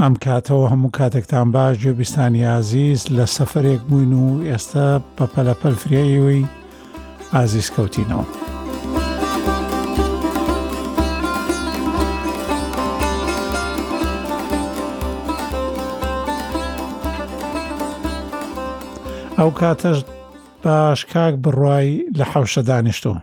ئەم کاتەوە هەموو کاتێکتان باش گوێبیستانی ئازیز لە سەفرێک بووین و ئێستا بە پەلەپەل فریایەوەی ئازیز کەوتینەوە. ئەو کاتەش باش کاک بڕای لە حەوشە دانیشتوو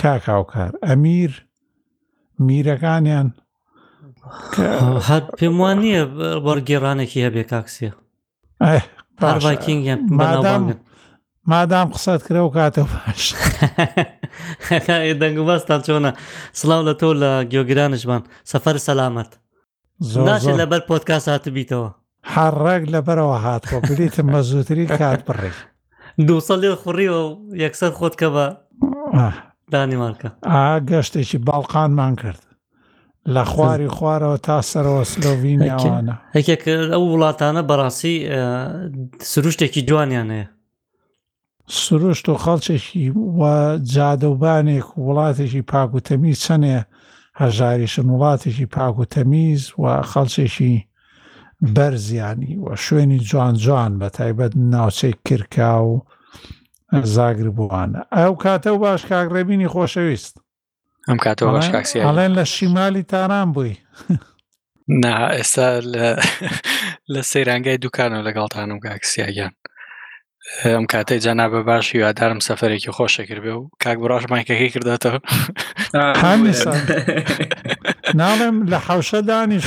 کاک هاوکار ئەمیر میرەکانیان هەر پێم وان نییە بەڕگێڕانێکی هەبێ کاکسێ مادام قسەت کرە و کاتە باش دەنگ باستان چۆنە سلااو لە تۆ لە گۆگرانشمان سەفەر سەلامەت زۆر لەبەر پۆتکاس هاتبییتەوە حەڕەک لەبەرەوە هات خۆ بلیتم بە زووترین کات بڕی دووسە لێ خوڕیەوە و یەکسەر خۆت کە بە دانیمارکە ئا گەشتێکی باڵقانمان کرد لە خواری خوارەوە تا سەرەوە سلۆڤینیاوانە یەکێک ئەو وڵاتانە بەڕاستی سروشتێکی جوانیان هەیە سروشت و خەڵچێکی و جادە و بانێک و وڵاتێکی پاک و تەمیز چەنێ هەژاریشن وڵاتێکی پاک و تەمیز و خەڵچێکی بەرزیانی و شوێنی جوان جوان بە تایبەت ناوچەی کرکا و زاگربووانە ئەو کاتە و باش کاک ڕێبینی خۆشەویست ئەم کاتەوە باش کاکسی ئەڵێن لە شیمالی تاران بووی نا ئێستا لە سەیرانگای دوکانەوە لەگەڵتانم کاکسیاگیان ئەم کاتێ جانا بە باش هیوادارم سەفرێکی خۆشە کردێ و کاک بڕاش مایکەکەی کردێتەوە ناڵێم لە حوشە دانیش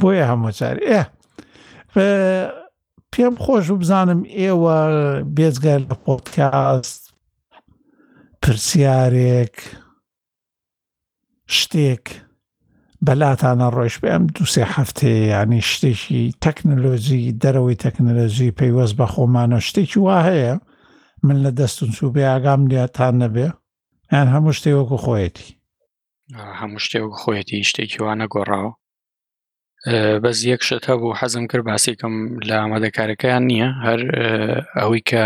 بۆیە هەمووجار ئێ پێم خۆش بزانم ئێوە بێزگە لە پۆتکاست پرسیارێک شتێک بەلاتانە ڕۆژ پێم دوسێ هەفتەیە ینی شتێکی تەکنەلۆژی دەرەوەی تەکنەلۆژی پەیوەست بە خۆمانە شتێکی وا هەیە من لە دەستون سوبێ ئاگام لێتان نەبێ یان هەموو شتێ وەکو خۆیەتی هەموو شتێ وەک خۆیەتی شتێکی وا نەگۆڕاوە بەس یەک شت هەبوو حەزم کرد باسێکم لە ئامادەکارەکەیان نییە هەر ئەوەی کە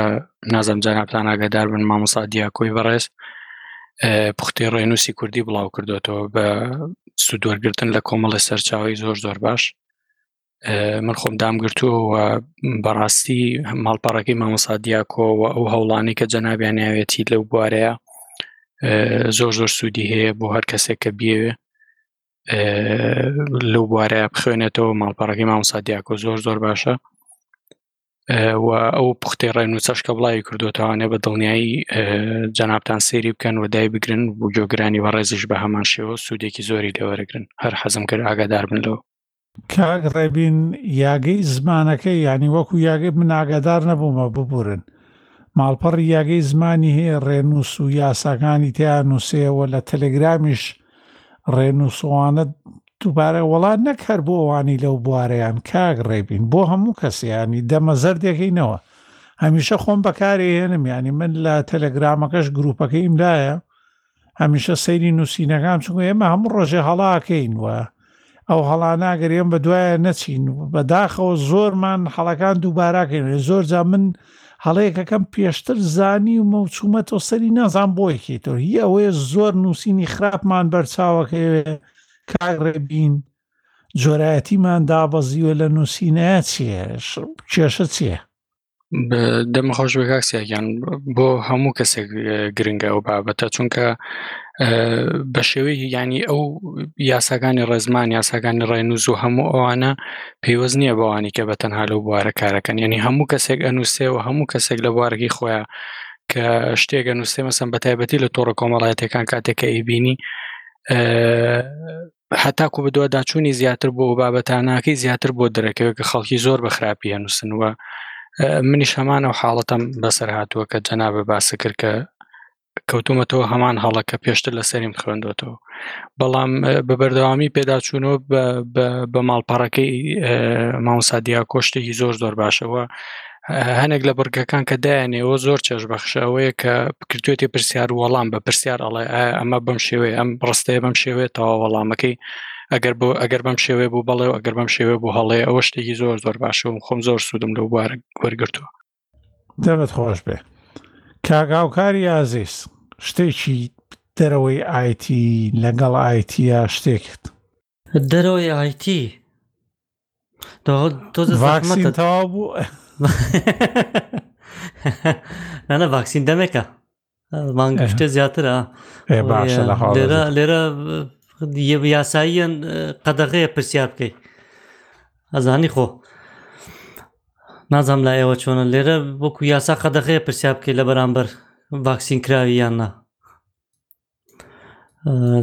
نازم جانابتان ئاگادار بن مامۆسا دیاکۆی بەڕێز پوختی ڕێنووسی کوردی بڵاو کردوێتەوە بە سوودوەرگتن لە کۆمەڵی سەرچاوی زۆر زۆر باش من خۆم دامگرتووەوە بەڕاستی ماڵپەڕەکەی مامۆسا دیاکۆوە ئەو هەوڵانی کە جەنابیانناوێتی لەو بوارەیە زۆر زۆر سوودی هەیە بۆ هەر کەسێک کە بێوێ لەو بوارە بخوێنێتەوە ماڵپەڕەکەی مامۆسا دیاکۆ زۆر زۆر باشە و ئەو پوختی ڕێن و چەشکە بڵاوی کردوتوانێ بە دڵنیایی جەنابان سێری بکەن و دای بگرن و گۆگرانی بەڕێزیش بە هەمان شێوە سوودێکی زۆری لێوەرەگرن هەر حەزم کرد ئاگادار بن لەوە کاک ڕێبین یاگەی زمانەکەی یعنی وەکو یاگەی من ئاگادار نەبوومە ببورن ماڵپەڕی یاگەی زمانی هەیە ڕێنووس و یاساکانی تیا نووسەیەوە لە تەلەگرامیش ڕێنووسوانە دووبارە وەڵا نەک هەر بۆ ئەوانی لەو بوارەیان کاک ڕێبین بۆ هەموو کەسیانی دەمە زەردێکینەوە هەمیشە خۆم بەکارێنم ینی من لە تەلەگرامەکەش گروپەکەیم لایە هەمیشە سەیری نووسینەکان چونکە ئێمە هەموو ڕۆژێ هەڵاکەین و ئەو هەڵا ناگەرێن بە دوایە نەچین بە داخەوە زۆرمان حەڵەکان دووباراکەین زۆر جا من هەڵەیەکەکەم پێشتر زانی و مەوچوومەتەوە سەری نازان بۆیەکەیتەوە هی ئەوەیە زۆر نووسینی خراپمان بەرچاوەکەوێ کاگڕێبین جۆرایەتیمان دابەزیوە لە نووسینە چێش کێشە چیە دەم خۆش بکسێکیان بۆ هەموو کەسێک گرنگە ئەو بابەتە چونکە بە شێوەی ینی ئەو یاساکانی ڕێزمان یاساکانی ڕێنووز و هەموو ئەوانە پێیوەست نییە بەوانی کە بە تەنها لەو بوارە کارەکەن ینی هەموو کەسێک ئەنووسێ و هەموو کەسێک لە بوارگی خۆیان کە شتێکە نووسێ مەسم بە تایبەتی لە تۆڕە کۆمەڵایەتەکان کاتێکە ئەیبینی هەتاکو بە دوواداچوونی زیاتر بۆ بابەتاناکەی زیاتر بۆ دەرەکەوێت کە خەڵکی زۆر بە خراپی هەنووسن وە منیش هەمانە و حاڵەتەم بەسەر هاتووە کە جەنا بە باسە کرد کە کەوتومەتەوە هەمان هەڵە کە پێشتر لە سەریم خوێندوەتەوە بەڵام بە بەردەوامی پێداچوونەوە بە ماڵپەڕەکەی ماوسادیا کۆشتێکی زۆر زۆر باشەوە هەنێک لە بڕگەکان کە دایانەوە زۆر چێژ بەخشە ئەوەیە کە بکردێتی پرسیار وەڵام بە پرسیار ئەڵێ ئەمە بەم شێوەیە ئەم ڕستەیە بەم شێوەیە تەوا وەڵامەکەی ئەگەر بۆ ئەگەر بەم شێوەیە بوو بەڵێ و ئەگەر بەم شێوەیە بوو هەڵێ ئەوە شتێکی زۆر زۆر باشە و خۆم زۆر سوودم لەو بوارە وەرگتووە دەمت خۆش بێ کاگااوکاری ئازیز شتێکی دەرەوەی ئایتی لەگەڵ ئایتە شتێکت دەرەوەی ئایتی ڤاکسین تەواو بوو نانە ڤاکسین دەمێکە مانگشتە زیاترە باشە لێرە لێرە یاساییان قەدەغەیە پرسیار بکەیت ئەزانی خۆ نازام لایەوە چۆنە لێرە وەکو یاسا قەدەغەیە پرسیار بکەیت لە بەرامبەر ڤاکسین کراوی یاننا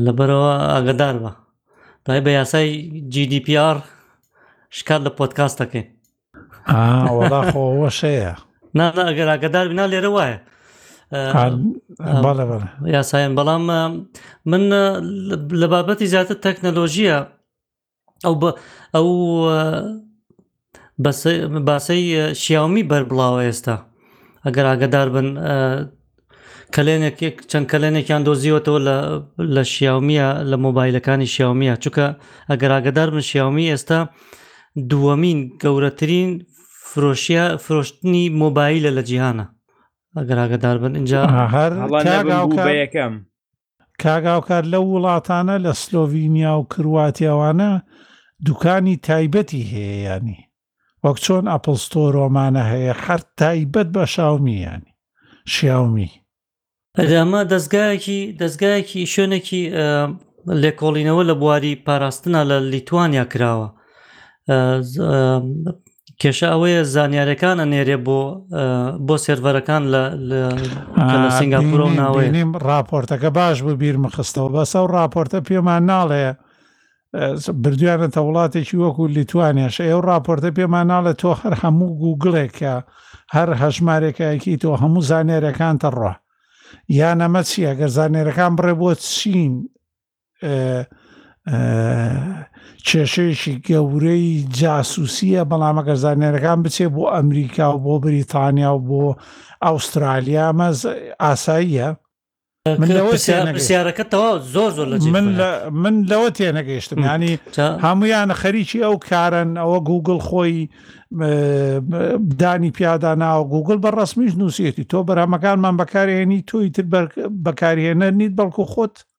لەبەرەوە ئاگدار بە دوای بە یاسای GDPR شکات لە پۆتکاستەکەی ئاوەڵاخۆشەیە نادا ئەگەر ئاگدار بنا لێرە وایە یاسایەن بەڵام من لە بابەتی زیاتر تەکنەلۆژیە ئەو بە ئەو باسەی شیاومی بەربڵاوە ئێستا ئەگەر ئاگدار بن کەلێنێک چەند کەلێنێکیان دۆزیوەتەوە لە شیاومیە لە مۆبایلەکانی شیاومیە چکە ئەگەر ئاگدار بن شیاومی ئێستا دووەمین گەورەترین فرۆشیە فرۆشتنی مۆبایلە لە جیهانە ئەگەر ئاگدار بن اینجا هەر یەکەم کاک هاوکار لەو وڵاتانە لە سلۆڤینیا و کرواتیا وانە دوکانی تایبەتی هەیە یانی وەک چۆن ئەپڵ ستۆرۆمانە هەیە حەرت تایبەت بە شاومی یانی شیاومی. ئەرێ ئەمە دەزگایەکی دەزگایەکی شوێنێکی لێکۆڵینەوە لە بواری پاراستنە لە لیتوانیا کراوە. کێشە ئەوەیە زانیارەکان ئەنێرێ بۆ بۆ سێرڤەرەکان لە سنگاپور و ناوەیە نیم راپۆرتەکە باش بوو بیرمە خستەوە بەس ئەو راپۆرتە پێمان ناڵێ بردویانەتە وڵاتێکی وەکو لیتوانیش ئێو راپۆرتە پێمان ناڵێ تۆ هەر هەموو گوگڵێکە هەر هەژمارێکایکی تۆ هەموو زانێرەکانتە ڕۆ یان ئەمە چی ئەگەر زانێرەکان بڕێ بۆ چین کێشەیەکی گەورەی جاسوسیە بەڵام ئەگەر زانێرەکان بچێ بۆ ئەمریکا و بۆ بریتانیا و بۆ ئەوسترالیا مەز ئاساییە پرسیارەکە تەواو زۆر زۆر لە من لەوە تێنەگەیشتم ینی هەمویان خەریکی ئەو کارن ئەوە گوگل خۆی دانی پیادا ناوە گوگل بە ڕسمیش نووسەتی تۆ بەرامەکانمان بەکارێنی تۆی تر بەکارهێنەر نیت بەڵکو خۆت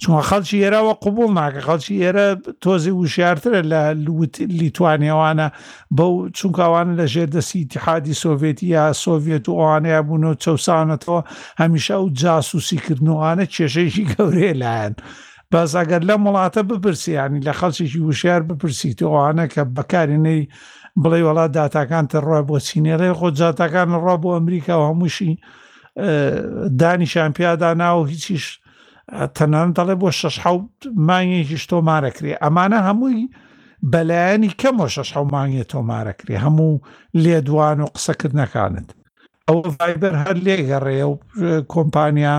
چونکە خەڵکی ئێرە وە قوبول ناکە خەڵکی ئێرە تۆزی وشارترە لە لیتوانیاوانە بەو چونکاوانە لە ژێر دەستی تحادی سۆڤێتی یا سۆڤێت و ئەوانەیە بوون و چەسانەتەوە هەمیشە ئەو جاسوسیکردنەوەانە کێشەیەکی گەورەیە لایەن. بەس ئەگەر لەم وڵاتە بپرسیانی لە خەڵکێکی وشار بپرسیتەوەوانە کە بەکارێنەی بڵێ وڵا داتاکان تەڕە بۆ چینێڵێ خۆ جاتاکان ڕا بۆ ئەمریکا و هەمووشی دانیشان پیادا ناو هیچیش تەنانەت دەڵێ بۆ شەش حەوت مانگێکیش تۆمارەکرێ ئەمانە هەمووی بەلایەنی کەمەوە شەش حە مانگێ تۆمارەکرێ هەموو لێدوان و قسەکردنەکانت ئەوە ڤایبەر هەر لێگەڕێ و کۆمپانیا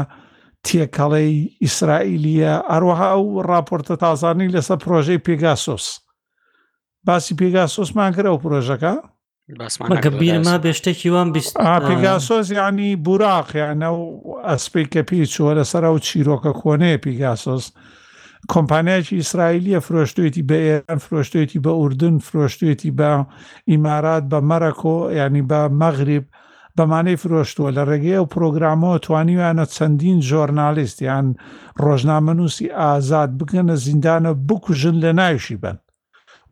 تێکەڵەی ئیسرائیلیە ئەروەها ئەو راپۆرتە تازانی لەسەر پرۆژەی پێگاسۆس باسی پێگاسۆسمان کرد ئەو پرۆژەکە پیگاسۆز ینی بوراقیانە و ئەسپی کە پێی چوە لەسەر و چیرۆکە کۆنەیە پیگاسۆز کۆمپانیایکی ئیسرائیلیە فرۆشتێتی بە ئێران فرۆشتێتی بە ئوردن فرۆشتێتی بە ئیمارات بە مەرەکۆ ینی بە مەغریب بەمانەی فرۆشتووە لە ڕێگەی ئەو پرۆگرامەوە توانیویانە چەندین جۆرنالیستیان ڕۆژنامەنووسی ئازاد بگەنە زیندانە بکوژن لە ناویشی بن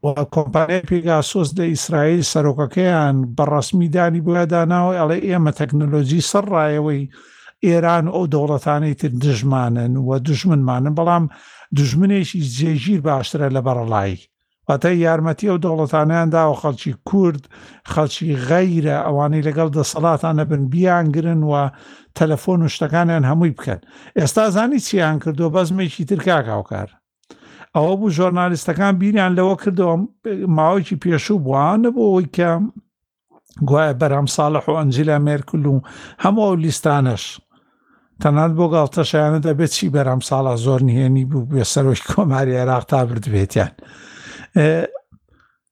و کۆمپانیای پیگاسۆس لە ئیسرائیل سەرۆکەکەیان بە ڕەسمی دانی بۆ داناوە ئەڵێ ئێمە تەکنەلۆجی سەر ڕایەوەی ئێران و ئەو دەوڵەتانەی تر دژمانن و دوژمنمانن بەڵام دوژمنێکی جێگیر باشترە لە بەڕەڵایی واتە یارمەتی ئەو دەوڵەتانیان داوە خەڵکی کورد خەڵکی غەیرە ئەوانەی لەگەڵ دەسەڵاتان نەبن بیانگرن و تەلەفۆن و شتەکانیان هەمووی بکەن ئێستا زانی چیان کردو بەزمێکی تر کاکاوکار ئەوە بوو ژۆرنالیستەکان بیریان لەوە کردەوە ماوەیەکی پێشوو بووە نەبوو ئەوەی کە گوایە بەرام ساڵح و ئەنجیلا مێرکل و هەموو ئەو لیستانەش تەنات بۆ گاڵتەشیانە دەبێت چی بەرام ساڵا زۆر نهێنی بوو بێ سەرۆکی کۆماری عێراق تا بردبێتیان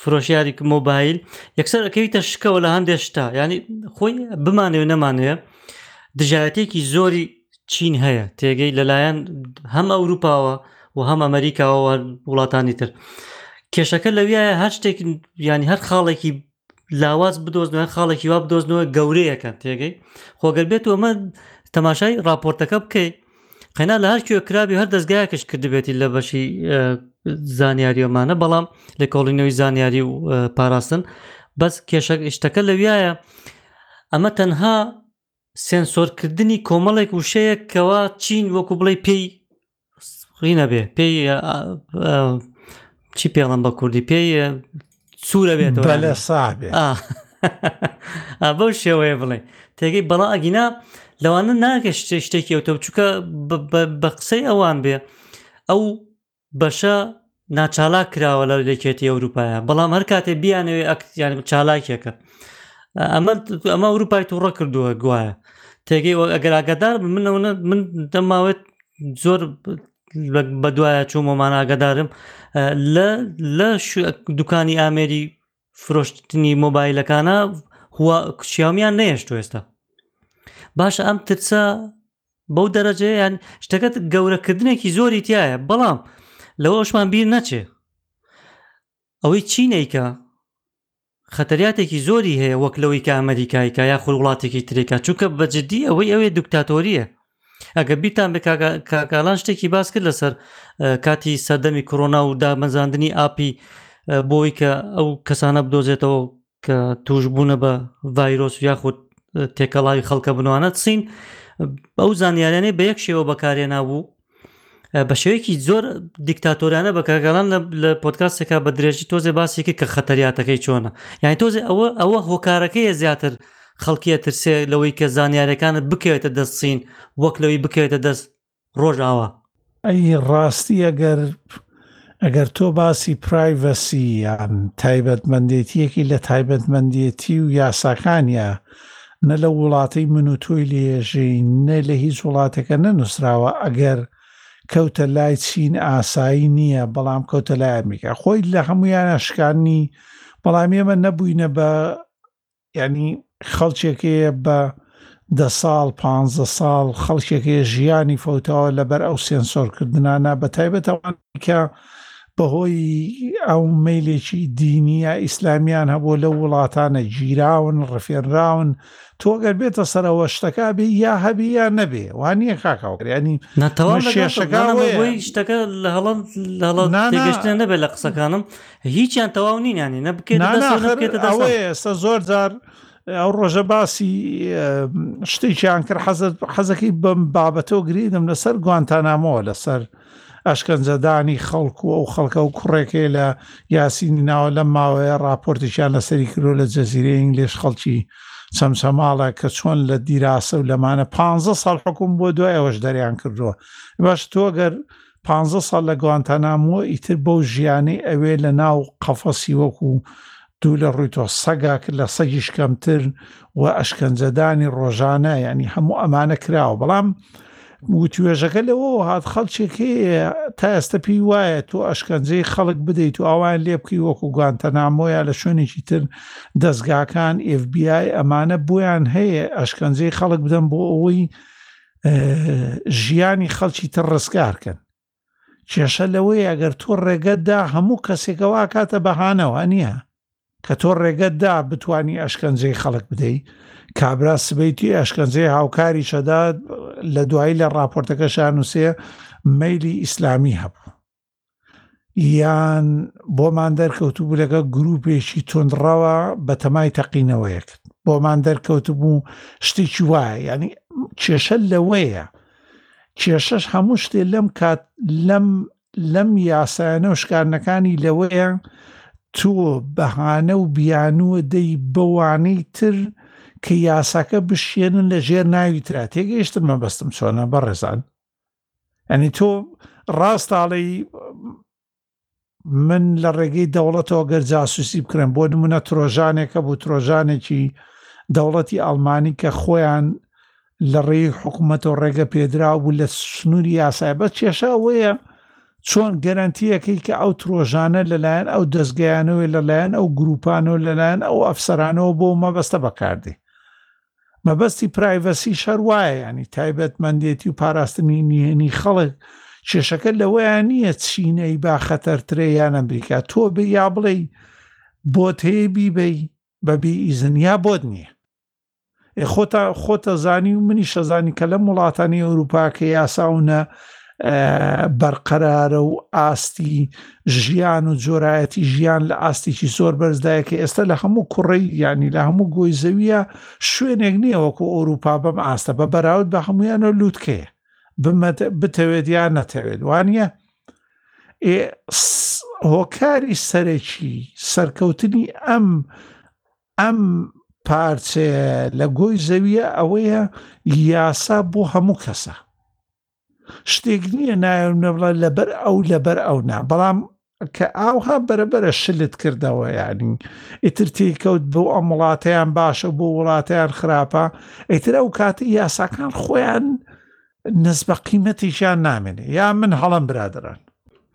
فرۆشیاری مۆبایل یەکسەر ئەەکەویتە شکەوە لە هەندێک شتا ینی خۆی بمانێ و نەمانەیە دژایەتێکی زۆری چین هەیە تێگەی لەلایەن هەم ئەوروپاوە و هەم ئەمریکاوە وڵاتانی تر کێشەکە لەویایە هەر شتێک ینی هەر خاڵێکی لاواز بدۆزنەوە خاڵێکی وا بدۆزنەوە گەورەیەکە تێگەی خۆگەر بێت و ئەمە تەماشای راپۆرتەکە بکەیت قەنا لە هەر کوێ کرابی هەر دەستگایەکەش کردبێتی لە بەشی زانیاریەمانە بەڵام لە کۆڵینەوەی زانیاری و پاراستن بەس کێشە شتەکە لەویایە ئەمە تەنها سێنسۆرکردنی کۆمەڵێک وشەیەک کەوا چین وەکو بڵێ پێی ڕی نەبێ پێی چی پێڵم بە کوردی پێی سوورە بێت لە ساابێ بەو شێوەیە بڵێ تێگەی بەڵا ئەگینا لەوانە ناگەشت شتێکی ئەوتە چووکە بە قسەی ئەوان بێ ئەو بەشە ناچالاک کراوە لە لەکێتی ئەوروپایە بەڵام هەر کاتێ بیانەوێ ئەکتیان چالاکێکە ئەمە ئەمە ئەوروپای تووڕە کردووە گوایە تێگەی ئەگەر ئاگادار منەوە من دەماوێت زۆر بە دوایە چوومەمان ئاگادارم لە لە دوکانی ئامێری فرۆشتنی مۆبایلەکانە هو کچیامیان نەیەشت ئێستا باشە ئەم ترسە بەو دەرەجەیە یان شتەکە گەورەکردنێکی زۆری تایە بەڵام لەوەشمان بیر نەچێ ئەوەی چینەیکە خەتەریاتێکی زۆری هەیە وەک لەوەی کە ئەمریکایکە یا خور وڵاتێکی ترێکا چونکە بەجددی ئەوەی ئەوێ دکتاتۆریە ئەگە بیتان بە کاکالان شتێکی باس کرد لەسەر کاتی سەردەمی کۆرۆنا و دامەزاندنی ئاپی بۆی کە ئەو کەسانە بدۆزێتەوە کە توشببوونە بە ڤایرۆس یاخود تێکەڵاوی خەڵکە بنوانە چین بەو زانیارانەی بە یەک شێوە بەکارێ نابوو بە شێوەیەکی زۆر دیکتاتۆرانە بەکارگەڵان لە پۆتکاسێکا بە درێژی تۆزێ باسێکی کە خەتەریاتەکەی چۆنە یعنی تۆزێ ئەوە ئەوە هۆکارەکەیە زیاتر خەڵکیە ترسێ لەوەی کە زانیارەکانت بکەوێتە دەستچین وەک لەوەی بکەوێتە دەست ڕۆژئاوا. ئەی ڕاستی ئەگەر ئەگەر تۆ باسی پرایڤەسی یان تایبەتمەندێتیەکی لە تایبەتمەندێتی و یاساکانیا نە لە وڵاتەی من و تۆی لێژەی نە لە هیچ وڵاتەکە نەنووسراوە ئەگەر کەوتە لای چین ئاسایی نییە بەڵام کەوتە لای ئەمریکا خۆی لە هەمویانە شکاننی بەڵام ئێمە نەبووینە بە یانی خەڵکێکەیە بە دە ساڵ پانزە ساڵ خەڵکێکەیە ژیانی فەوتاوە لەبەر ئەو سێنسۆرکردنانە بە تایبەت ئەوانکە بەهۆی ئەو میلێکی دینیە ئیسلامیان هەبوو لە وڵاتانە گیراون ڕفێنراون تۆگەر بێتە سەرەوە شتەکە بێ یا هەبێ یا نەبێ وانە کاکاوکرانی نەتەوەشەکە شتەکە لە هەڵم نەبێت لە قسەکانم هیچیان تەواو نینانی نە بکەێتەوەێستا زۆر جار ئەو ڕۆژە باسی شتێکیان کرد حەزت حەزەکەی بەم بابەتەوە گرینم لەسەر گوانتانامەوە لەسەر ئەشکەنجەدانی خەڵکو و ئەو خەڵکە و کوڕێکەی لە یاسینی ناوە لە ماوەیە راپۆرتێکیان لەسەری کرۆ لە جەزیرە ئینگلیش خەڵکی چەمچەماڵە کە چۆن لە دیراسە و لەمانە 15 ساڵ حکوم بۆ دوای ئەوەش دەریان کردووە باش تۆگەر پانزە ساڵ لە گوانتانامۆ ئیتر بەو ژیانەی ئەوێ لە ناو قەفەسی وەکو دوو لە ڕووی تۆ سەگەک لە سەگیش کەمتر و ئەشکەنجەدانی ڕۆژانە یعنی هەموو ئەمانە کراوە بەڵام وتوێژەکە لەوەوە هات خەڵکێک هەیە تا ئێستا پێی وایە تۆ ئەشکەنجەی خەڵک بدەیت و ئەوان لێ بکەی وەکو گوانتەنامۆیە لە شوێنێکی تر دەستگاکان FBI ئەمانە بۆیان هەیە ئەشکەنجەی خەڵک بدەن بۆ ئەوەی ژیانی خەڵکی تر ڕزگار کەن کێشە لەوەی ئەگەر تۆ ڕێگەتدا هەموو کەسێکەوە کاتە بەهانەوە نییە کە تۆ ڕێگەتدا بتانی ئەشکەنجەی خەڵک بدەیت کابرا سبەیتی ئەشکەنجەی هاوکاری شەدا لە دوایی لە ڕاپۆرتەکەشان نووسێ مەلی ئیسلامی هەبوو یان بۆمان دەرکەوتبوو لەگەڵ گروپێکی تونڕەوە بەتەمای تەقینەوەیەکن بۆمان دەرکەوتبوو شتێکی وایە ینی کێشە لەوەیە کێشەش هەموو شتێ لەم کات لەم لەم یاسایانە و شکارنەکانی لەوەیە تۆ بەهانە و بیانووە دەی بەوانەی تر کە یاساکە بشێنن لە ژێر ناوی ترا تێگەیشتن مەبەستم چۆنە بەڕێزان ئەنی تۆ ڕاستاڵی من لە ڕێگەی دەوڵەتەوە گەر جاسوسی بکرێن بۆ نمونە ترۆژانێکە بوو ترۆژانێکی دەوڵەتی ئەڵمانی کە خۆیان لە ڕێی حکوومەتەوە ڕێگە پێدرا بوو لە سنووری یاسای بە کێشە ئەوەیە چۆن گەرنتیەکەی کە ئەو ترۆژانە لەلایەن ئەو دەستگەیانەوەی لەلایەن ئەو گروپانەوە لەلایەن ئەو ئەفسەرانەوە بۆ مەبەستە بەکاردی مەبەستی پرایڤەسیش هەر وایە یانی تایبەتمەندێتی و پاراستنی نهێنی خەڵک کێشەکە لەوەیان نییە چینەی با خەتەرترێ یان ئەمریکا تۆ بێ یا بڵێی بۆت هەیە بیبەی بەبێ ئیزن یا بۆت نییە خۆتا خۆتە زانی و منی شەزانی کە لەم وڵاتانی ئەوروپا کە یاساونە بەرقەرارە و ئاستی ژیان و جۆرایەتی ژیان لە ئاستێکی زۆر بەرزدایە کە ئێستا لە هەموو کوڕی ینی لە هەموو گۆی زەویە شوێنێک نییە وەکو ئەوروپا بەم ئاستە بە بەراود بە هەمویانە لووتکەیە بتەوێت یا نەتەوێت وانە هۆکاری سەرەکی سەرکەوتنی ئەم ئەم پارچەیە لە گۆی زەویە ئەوەیە یاسا بۆ هەموو کەسە شتێک نییە نایەم نەبڵە لەبەر ئەو لەبەر ئەو نا بەڵام کە ئاوها بەرەبەرە شلت کردەوە یانی ئیتر تێکەوت بۆ ئەم وڵاتیان باشە بۆ وڵاتیان خراپە ئیتر ئەو کاتی یاساکان خۆیان نز بە قیمەتیشیان نامێنێ یا من هەڵم برادران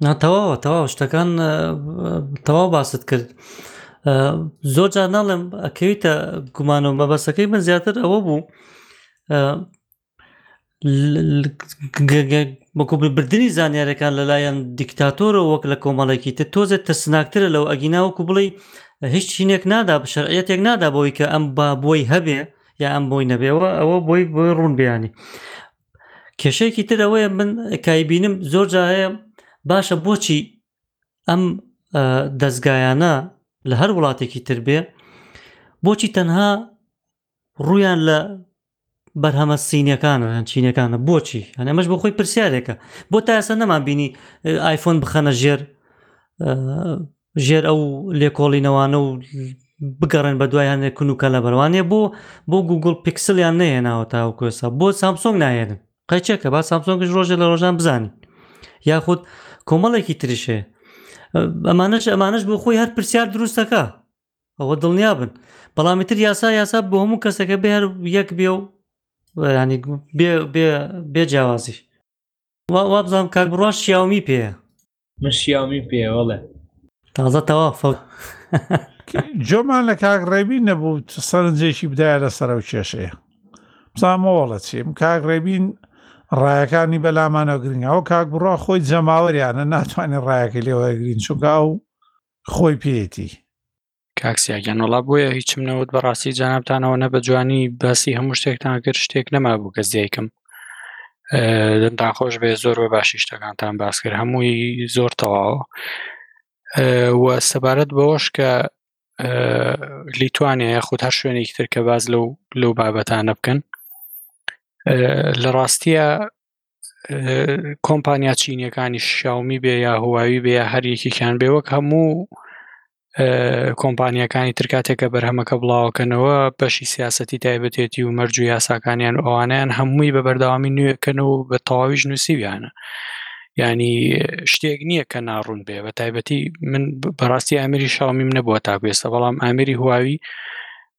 ناتەواوە تەواو شتەکان تەواو باست کرد زۆر جار ناڵێم ئەکەویتە گومانەوە بەبەسەکەی من زیاتر ئەوە بوو بەکۆببردننی زانیارەکان لەلایەن دیکتاتۆرە وەک لە کۆمەڵێکی تر تۆزێت ترسناکترە لەو ئەگیناوەکو بڵێ هیچ چینێک نادا بە شەرعەتێک نادا بۆی کە ئەم با بۆی هەبێ یا ئەم بۆی نەبێەوە ئەوە بۆی بۆی ڕوون بیانی کێشەیەکی تر ئەوەیە من کایبینم زۆر جا هەیە باشە بۆچی ئەم دەستگایانە لە هەر وڵاتێکی تر بێ بۆچی تەنها ڕویان لە بەرهەمە سینەکانە چینەکانە بۆچی هەن ئەمەش بۆ خۆی پرسیارێکە بۆ تا ئێستا نەمان بینی ئایفۆن بخەنە ژێر ژێر ئەو لێکۆڵینەوانە و بگەڕێن بە دوای هەندێک کون و کە لە بەروانێ بۆ بۆ گوگل پیکسلیان نەهێناوە تاو کوێسا بۆ سامسۆنگ ناهێنن قەچەکە با سامسۆنگش ڕۆژە لە ڕۆژان بزانین یاخود کۆمەڵێکی تریشێ ئەمانش ئەمانش بۆ خۆی هەر پرسیار دروستەکە ئەوە دڵنیا بن بەڵامی تر یاسا یاسا بۆ هەموو کەسەکە بێ هەر یەک بێ و ینی بێ جیاوازیش وابزانام کاک بڕاش شیاومی پێ من شیاومی پێوەڵێ تازە تەوا فەڵ جۆمان لە کاک ڕێبی نەبوو سەرنجێکی بدایە لە سەرە و کێشەیە بزانمەوەڵە چیم کاک ڕێبین ڕایەکانی بەلامانەوە گرنگەوە کاک بڕا خۆی جەماوەریانە ناتوانێت ڕایەکە لێوەگرین چونکە ئەو خۆی پێیەتی. کاک سیاگیان وەڵا بۆیە هیچم نەوت بەڕاستی جانابتانەوە نە بە جوانی باسی هەموو شتێکتان کرد شتێک نەمابوو کەس دیایکم دەمتان خۆش بێ زۆر بە باشی شتەکانتان باس کرد هەمووی زۆر تەواوە و سەبارەت بەوەش کە لیتوانیا یاخود هەر شوێنێکی تر کە باز لەو لەو بابەتانە بکەن لە ڕاستیە کۆمپانیا چینیەکانی شاومی بێ یا هواوی بێ یا هەر یەکێکیان بێ وەک هەموو کۆمپانیەکانی تر کاتێکە بەرهەمەکە بڵاوکەنەوە بەشی سیاستی تایبەتێتی و مەرج و یاساکانیان و ئەوانیان هەمووی بە بەردەوامی نوێکەن و بە تەواویش نووسیویانە ینی شتێک نییە کە ناڕوون بێ بە تایبەتی من بەڕاستی ئامری شاومیم نەبووە تاگوێستە بەڵام ئامری هواوی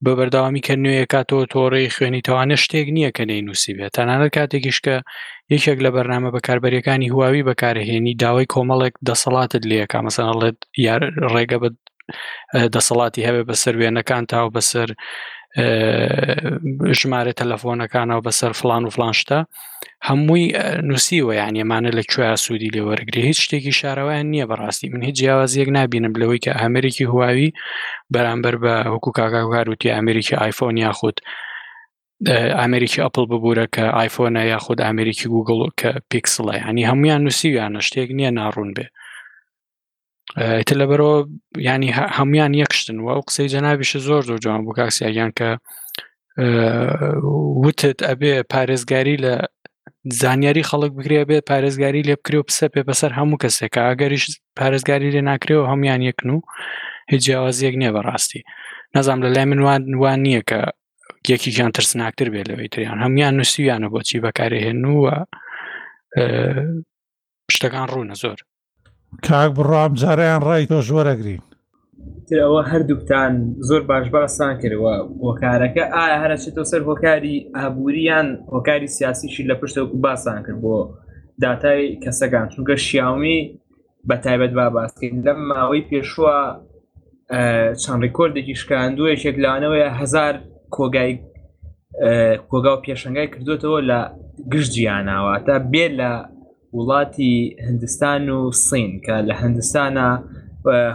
بە بەردەوامی کە نوێ کاتەوە تۆڕی خوێنی تەوانە شتێک نییە کە نەی نووسی بێت تەنانەت کاتێکیش کە یەکێک لە بەرنامە بەکاربەریەکانی هواوی بەکارهێنی داوای کۆمەڵێک دەسەڵاتت لەکە مەسەنڵێت یار ڕێگە بە دەسەڵاتی هەوێ بەسەر وێنەکان تاو بەسەر ژمارە تەلەفۆنەکانەوە بەسەر فلان و فلان شتە هەمووی نووسیوە یان ئەمانە لە کوێ سوودی لێ وەرگری هیچ شتێکی شارەوەیان نییە بەڕاستی من هیچ جیاوازیەک نبینم لەوەی کە ئەمریکی هواوی بەرامبەر بە هوکو کاگاگار وتی ئەمریکی آیفۆن یاخود ئەمریکی ئەپل ببوورە کە آیفۆنە یاخود ئەمریکی گوگڵ کە پیکسڵە ینی هەمویان نووسیویانە شتێک نییە ناڕوون بێ ئیتر لەبەرەوە ینی هەموان یەکشتن وە ئەو قسەی جەنابیش زۆر زۆر جوان بوو کاکسیاگیان کە وتت ئەبێ پارێزگاری لە زانیاری خەڵک بگرێ بێ پارێزگاری لێ بکرێ و پسە پێ بەسەر هەموو کەسێکە ئەگەریش پارێزگاری لێ ناکرێەوە هەموان یەکن و هیچ جیاوازیەک نییە بەڕاستی نازام لە لای من وان وان نییە کە یەکیان ترسناکتر بێ لەوەی تریان هەموان نووسیویانە بۆچی بەکارهێن و شتەکان ڕوونە زۆر کاک بڕۆ ئەم جارەیان ڕای تۆش وەرەگرین ئەوە هەردووکتان زۆر باش باسان کردەوە هۆکارەکە ئایا هەرچێتۆ سەر هۆکاری ئابووریان هۆکاری سیاسیشی لە پشتەوەکو باسان کرد بۆ داتای کەسەکان چونکە شیاومی بە تایبەت با باسکرد لەم ماوەی پێشوە چەند ڕیکۆردێکی شکاندووە یەکێک لانەوەیە هزار کۆگای کۆگا و پێشنگای کردوێتەوە لە گشت جیانناوە تا بێ لە وڵاتی هندستان و سین کە لە هندستانە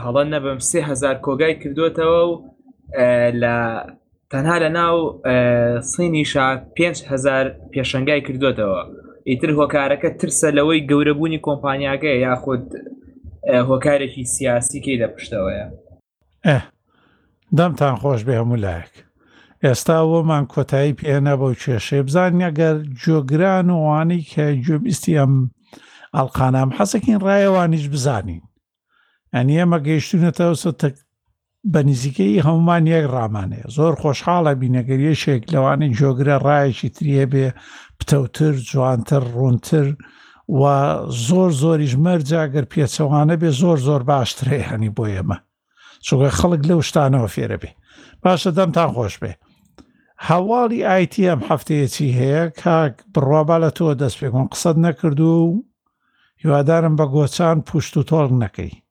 هەڵە نەبم سێ هزار کۆگای کردوێتەوە و لە تەنها لە ناو سینیشا 5هزار پێشنگای کردوێتەوە ئیتر هۆکارەکە ترسە لەوەی گەورەبوونی کۆمپانیاگە یاخود هۆکارێکی سیاسیکەی لە پشتەوەیە ئەه دەمتان خۆش بێ هەموو لایەک ئێستا وەمان کۆتایی پێێنە بەو کێشەیە بزانین ئەگەر جۆگران و وانەی کە گوێبیستی ئەم ئەڵقانام حەسەکەین ڕایەوانیش بزانین ئەنی ئەمە گەیشتونەتەوە سەتەک بە نزیکەی هەمومان یەک ڕامانەیە زۆر خۆشحاڵە بینەگەریەشێک لەوانی جۆگرە ڕایەکی تریە بێ پتەوتر جوانتر ڕوونتر وە زۆر زۆریش مەرجە گەر پێچەوانە بێ زۆر زۆر باشترێ هەنی بۆ ئێمە چوگە خەڵک لەو شتانەوە فێرە بێ باشە دەمتان خۆش بێ هەواڵی ئایتی ئەم هەفتەیەچی هەیە کاک بڕوابا لە تۆ دەست پێکم قسەت نەکردو و هیوادارم بە گۆچان پوشت و تۆڵک نەکەی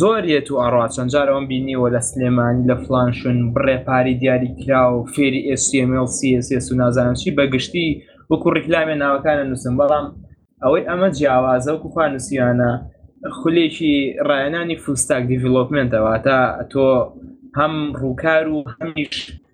زۆر یەت و ئەڕا چەند جار ئەوم بینیوە لە سلێمانی لە فلان شوێن بڕێ پاری دیاری کرا و فێری ئSCML CSS و نازانم چی بەگشتی وەکو ڕیکلامێ ناوەکانە نووسم بەڵام ئەوەی ئەمە جیاوازە وەکو خوا نووسیانە خولێکی ڕایەنانی فستاک دیڤلوپمنتەوە تا تۆ هەم ڕووکار و هەمیش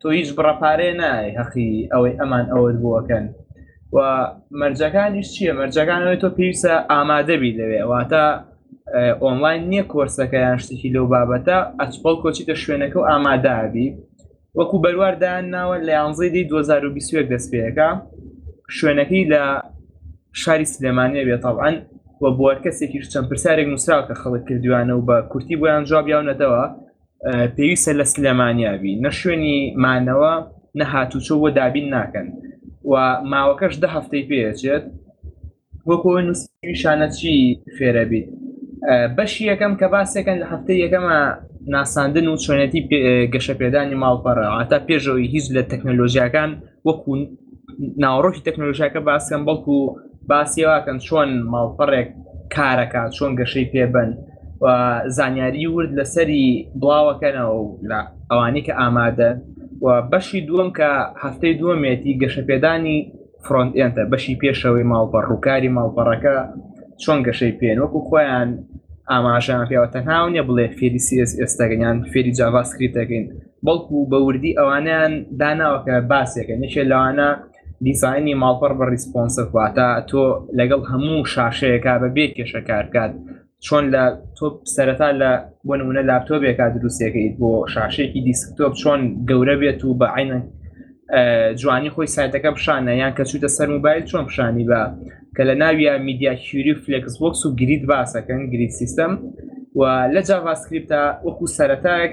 تۆ هیچ بڕە پارێ نای هەقی ئەوەی ئەمان ئەوەت بووەکەن و مەرجەکانیش چییە مەرجەکانەوەی تۆ پێویستە ئامادەبی لەوێ واتە ئۆنلاین نییە کۆرسەکە یان شتێکی لەو بابەتە ئەچپڵ کۆچیتە شوێنەکە و ئامادابی وەکو بەرواردان ناوە لە یانزەی دی 2020 دەست پێەکە شوێنەکەی لە شاری سلێمانە بێت تاوان و بۆەر کەسێکیش چەند پرسیارێک نووسراوکە خەڵک کردویانە و بە کورتی بۆیان جواب یاونەتەوە پێویستە لە سلێمانیا بی نە شوێنی مانەوە نە هاتوچۆ بۆ دابین ناکەن و ماوەکەش دە هەفتەی پێچێت وەکۆی نووسشانەچی فێرە بیت بەشی یەکەم کە باسێکن لە هەفتە یەکەمە ناساندن و چۆنێتی گەشە پێدانی ماڵپەڕە ئاتا پێشەوەی هیچ لە تەکنەلۆژیاکان وەکو ناوەڕۆکی تەکنۆلژیاکە باسکەم بەڵکو باسیواکەن چۆن ماڵپەڕێک کارەکە چۆن گەشەی پێبن و زانیاری ورد لەسەری بڵاوەکەنەوە لە ئەوانی کە ئامادە و بەشی دووەم کە هەفتەی دووەمێتی گەشە پێدانی فرۆنتێنتە بەشی پێشەوەی ماڵپەڕ ڕووکاری ماڵپەڕەکە چۆن گەشەی پێن وەکو خۆیان ئاماژان پێوە تەناو نیە بڵێ فێری سیس ئێستاگەنیان فێری جااوا سکریتەکەین بەڵکو بە وردی ئەوانیان داناوە کە باسێکە نشێ لەوانە دیزایانی ماڵپەڕ بە ریسپۆنسف واتە تۆ لەگەڵ هەموو شاشەیەەکە بە بێ کێشە کارکات چۆن لە تۆ سەرەتا لە بۆ نمونە لاپتۆبێکا دروستەکەیت بۆ شاشێکی دیسکتۆپ چۆن گەورە بێت و بە عینە جوانی خۆی سایتەکە بشانە یان کە چوتە سەر موبایل چۆن پیشانی بە کە لە ناویە میدیا کیری فلکس بۆکس و گریت باسەکەن گریت سیستم و لە جاڤاسکریپتا وەکو سەرەتایەک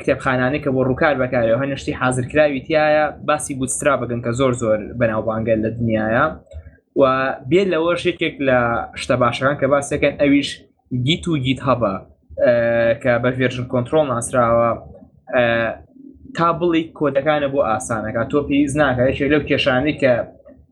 کتێبخانانەی کە بۆ ڕووکار بەکارەوە هەنشتی حازرکراوی تایە باسی بوسترا بگەن کە زۆر زۆر بەناوبانگە لە دنیاە و بێ لەوەش یەکێک لە شتە باشەکان کە باسەکەن ئەویش گیت و گیت هەبە کە بە ڤێرژن کۆنتترۆل ناسراوە تا بڵی کۆدەکانە بۆ ئاسانەکە تۆ پێویست ناکە یەکێک لەو کێشانەی کە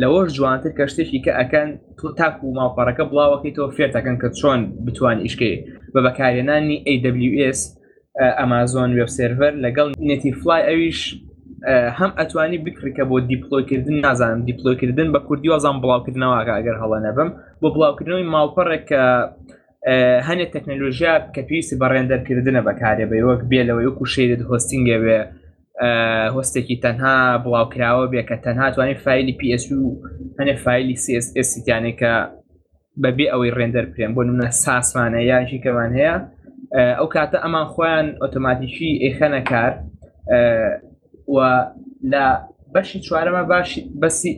لەوەش جوانتر کە شتێکی کە ئەکەن تۆ تاکو و ماڵپەڕەکە بڵاوەکەیتەوە فێرتەکەن کە چۆن بتوان ئیشکەی بە بەکارێنانی AWS ئەمازۆن وێب سێرڤەر لەگەڵ نێتی فلای ئەویش هەم ئەتوانی بکڕیکە بۆ دیپلۆکردن نازانم دیپلۆکردن بە کوردی وازان بڵاوکردنەوەکە ئەگەر هەڵە نەبم بۆ بڵاوکردنەوەی ماڵپەڕێک کە هەنێک تەکنەلۆژیا کە پێویستی بەڕێن دەرکردنە بەکارێ بە وەک بێ لەوەی وەکو شێرت هۆستینگە بێ هۆستێکی تەنها بڵاوکراوە بێ کە تەنها توانین فیلی PS و هەنێ فیلی CSSیانێک کە بەبێ ئەوەی ڕێندەر پێێن بۆ نمە ساسمانە یانشی کەمان هەیە ئەو کاتە ئەمان خۆیان ئۆتۆماتیکی ئێخەنە کار و لە بەشی چوارەمە باشی بەسی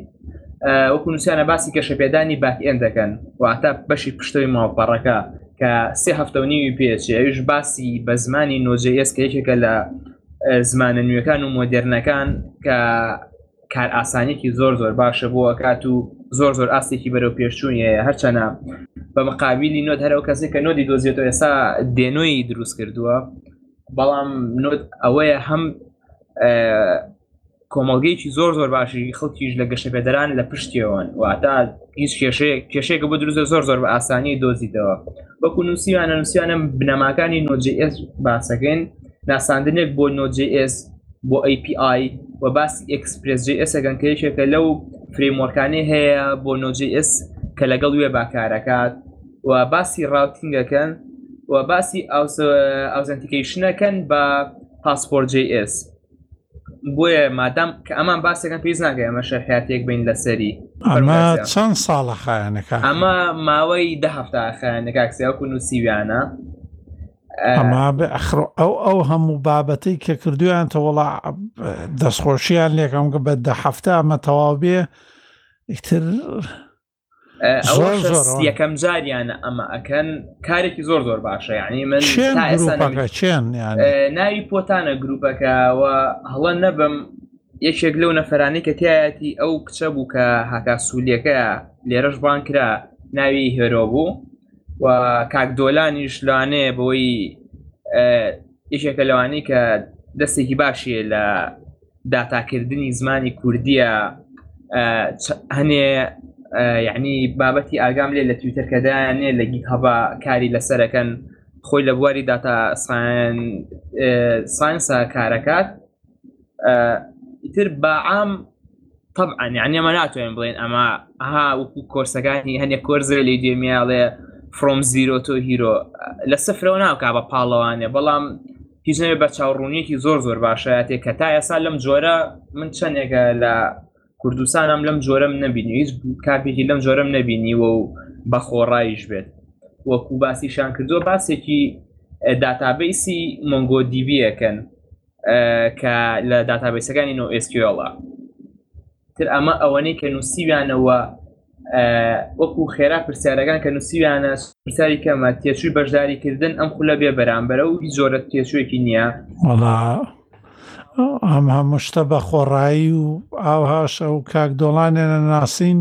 وەکو نووسیانە باسی گەشەپێدانی باکئێن دەکەن واتە بەشی پشتەوەی ماڵپەڕەکە کە سێ هەفتە و نیوی پێچێ ئەوش باسی بە زمانی نۆجێ ئێسکە یەکێکە لە زمانە نوێەکان و مۆدررنەکان کە کار ئاسانێکی زۆر زۆر باشە بۆ کات و زۆر زۆر ئاستێکی بەرەو پێشچوونیە هەرچەنە بە مقابلی نۆت هەرو کەسێک کە نۆدی دۆزیێتەوە ئێسا دێنۆی دروست کردووە بەڵام نۆت ئەوەیە هەم کۆمەڵگەیەکی زۆر زۆر باشی خەڵکیش لە گەشە پێدەران لە پشتیەوەن واتا هیچ کێشەیە کێشەیەکە بۆ دروزە زۆر زۆر بە ئاسانی دۆزیتەوە وەکو نووسیانە نووسیانم بنەماکانی نۆجیئس باسەکەن ناساندنێک بۆ نۆجیئس بۆ API و باس ئەکسپرس جسەکەن کە یەکێکە لەو فرێمۆرکانی هەیە بۆ نۆجیئس کە لەگەڵ وێ باکارەکات و باسی ڕاوتنگەکەن و باسی ئاوزنتیکیشنەکەن بە پاسپۆرت JS بۆیە مادام کە ئەمان باسەکە پێیز ناکە ئەمە شەرحاتێک بین لەسەری ئەمە چەند ساڵە خایەنەکە ئەمە ماوەی ده هەفتا خایەنەکەکسیاکو نووسیویانە ئەما بە ئەخر ئەو ئەو هەموو بابەتەی کە کردویان تەوەڵا دەستخۆشییان لێکەم کە بە دە هەفتە ئەمە تەواو بێ ئیتر یەکەم جاریانە ئەمە ئەکەن کارێکی زۆر زۆر باشە یعنی من چێن ناوی پۆتانە گروپەکەەوە هەڵە نەبم یەکێک لەو نەفرانی کە تایەتی ئەو کچە بوو کە هاکا سوولەکە لێرەش بان کرا ناوی هێرۆ بوو و کاک دۆلانیش لەوانێ بۆی یەکێکە لەوانی کە دەستێکی باشیە لە داتاکردنی زمانی کوردیە هەنێ یعنی بابەتی ئاگام لێ لە تویتەر کەدانێ لە گیت هەبا کاری لەسەرەکەن خۆی لە بواری داتا ساینسا کارەکات ئیتر باعام طبعا یعنی ئەمە ناتوانین بڵێن ئەمە ئەها وەکو کۆرسەکانی هەنێک کۆرزە لەی دوێمیاڵێ فرۆم زیرۆ تۆ هیرۆ لە سفرەوە ناوکە بە پاڵەوانێ بەڵام هیچ نەوێ بە چاوڕوونیەکی زۆر زۆر باشایەتێک کە تا ئێسا لەم جۆرە من چەندێکە لە کوردستانم لەم جۆرەم نەبینی هیچ کارپێکی لەم جۆرەم نەبینی و بە خۆڕایش بێت وەکو باسیشان کردووە باسێکی داتابیسی مۆنگۆ دیبیەکەن کە لە داتابیسەکانی نۆئسکیۆڵە تر ئەمە ئەوەنەی کە نووسیویانەوە وەکو خێرا پرسیارەکان کە نووسیویانە پرسیاری کەمە تێچووی بەشداری کردن ئەم خولە بێ بەرامبەرە و زۆرە تێچوویەکی نییە وڵا ئەم هەموو شتە بە خۆڕایی و ئاوهاشە و کاک دۆڵانێنە ناسین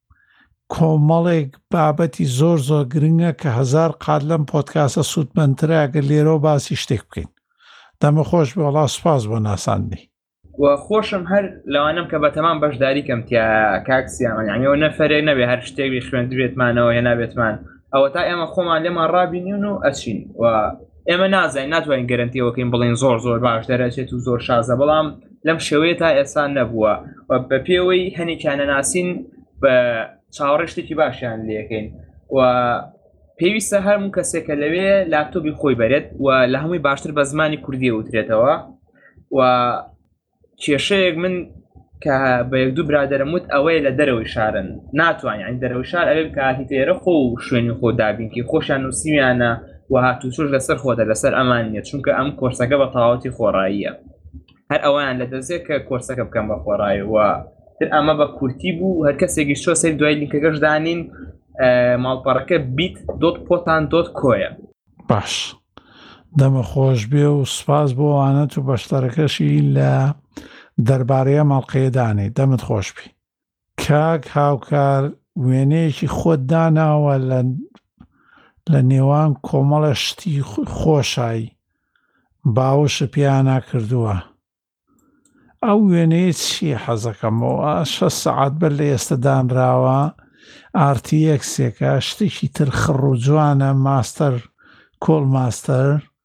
کۆمەڵێک بابەتی زۆر زۆر گرنگە کە هەزار قات لەم پۆتکاسە سوودمەندترە گەر لێرەوە باسی شتێک بکەین دەمە خۆش بێ وڵا سوپاس بۆ ناساندنی و خۆشم هەر لەوانم کە بەتەمان بەشداری کەم تیا کاکسیان یانەوە نەفرێ نەبێ هەر شتێکی خوێندبێتمانەوە هێنابێتمان ئەوە تا ئێمە خۆمان لێمان ڕابینیون و ئەچین و ئێمە نازای ناتوانین گەرنتیەوەکەین بڵین زۆر زۆر باش دەرەچێت و زۆر شازە بەڵام لەم شێوەیە تا ئێستا نەبووە و بە پێوەی هەنێکیان نەناسین بە چاوەڕێ شتێکی باشیان لەکەین و پێویستە هەرموو کەسێکە لەوێ لاپتۆبی خۆی بەرێت و لە هەمووی باشتر بە زمانی کوردی وترێتەوە و کێشەیەک من کە بە یەک دوو برادرم وت ئەوەیە لە دەرەوەی شارن ناتوانین ئەین دەرەوەی شار ئەوێ کاتی تێرە خۆ و شوێنی خۆ دابینکی خۆشیان نووسیویانە و هاتوچۆش لەسەر خۆدە لەسەر ئەمان نیە چونکە ئەم کۆرسەکە بە تەواوەتی خۆڕاییە هەر ئەویان لە دەستێت کە کۆرسەکە بکەم بە خۆڕای و تر ئەمە بە کورتی بوو هەر کەسێکی شۆ سەر دوای لینکەکەش دانین ماڵپەڕەکە بیت دۆت پۆتان دۆت کۆیە باش دەمە خۆش بێ و سپاس بۆوانەت و بەشدەرەکەشی لە دەربارەیە ماڵقەیەدانی دەمت خۆش بی کاک هاوکار وێنەیەکی خۆت داناوە لە نێوان کۆمەڵە شتی خۆشای باوەشت پێیانا کردووە ئەو وێنەیە چییە حەزەکەمەوە شە سەعات بەر لە ئێستا دانراوە ئارتی ئێکسێکە شتێکی تر خڕ و جوانە ماستەر کۆڵ ماستەر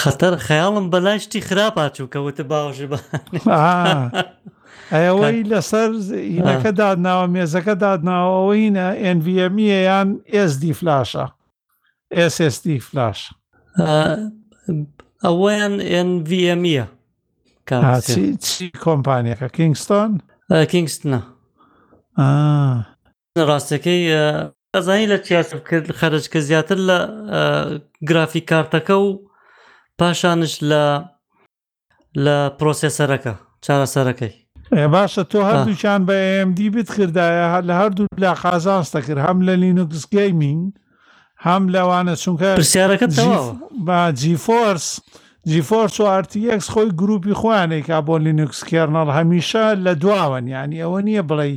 خەتەر خەیاڵم بەلای شتی خراپ هاتوو کە وتە باوەشی بە ئەوەی لەسەر هینەکە دادناوە مێزەکە دادناوەوە هینە NVMە یان SD فلاشە SSD فلاش ئەوەیان NVMە چی کۆمپانیەکە کینگستۆن کینگستنە ڕاستەکەی ئەزانی لە چیاسب کرد خەرج کە زیاتر لە گرافی کارتەکە و پاشانش لە لە پرۆسێسەرەکە چارەسەرەکەی ئێ باشە تۆ هەردووچان بە ئەم دی بتکردایە هەر لە هەردوو لا قازانستە کرد هەم لە لینوکس گەیمینگ هەم لەوانە چونکە پرسیارەکە تەواوە با جیفۆرس جیفۆرس و ئارتیX خۆی گروپی خۆیانێکا بۆ لینوکس کێرنەڵ هەمیشە لە دواوەن ینی ئەوە نییە بڵێ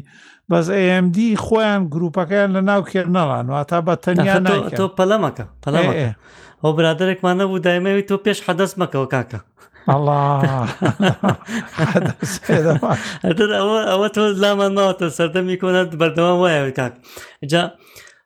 بەس AMD خۆیان گروپەکەیان لە ناو کێرنەڵان واتا بە تەنیا تۆ پەلەمەکە پەلەمەکە ئەو برادێکمان نەبوو دایمەوی تۆ پێش حەدەست مەکەەوە کاکە ئەڵا ئەوە ئەوە تۆ لامان ماوەتە سەردەمی کۆنە بەردەوام وایە کاک جا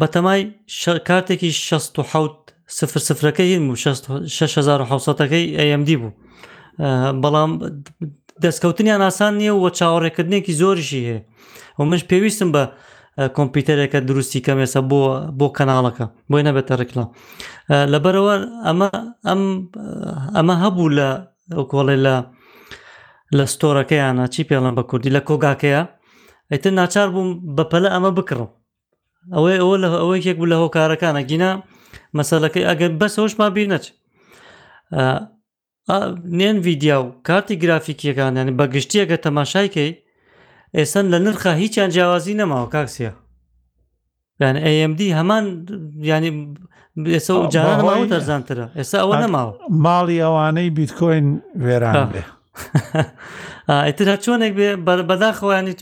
بەتەمای کارتێکی 16 سفر سفرەکە هین بوو 6700ەکەی ئەMD بوو بەڵام دەستکەوتنیان ئاسان نییە و چاوەڕێکردنێکی زۆریشی هەیە و منش پێویستم بە کۆمپیوتەرێکە دروستی کەمێسە بۆ بۆ کەناڵەکە بۆی نەبێتە ڕکلام لەبەرەوە ئەمە ئەم ئەمە هەبوو لە کۆڵێ لە لە ستۆرەکەیانە چی پێڵم بە کوردی لە کۆگاکەیە ئەیتر ناچار بووم بەپەلە ئەمە بکڕم ئەوەی ئەوە لە ئەوە یەک بوو لە هۆکارەکانە گینا مەسەلەکەی ئەگەر بەسەوەشمان بیر نەچ نێن ویدیا و کارتی گرافیکیەکان ینی بە گشتیەکە تەماشایکەی ئێسن لە نرخە هیچیان جیاوازی نەماوە کاکسە یان ئەMD هەمان ینی ئێستا جارانەماوە دەرزانترە ئێستا ئەوە نەماوە ماڵی ئەوانەی بیتکۆین وێران بێ ئیتر هەر چۆنێک بێ بەداخەوەیانی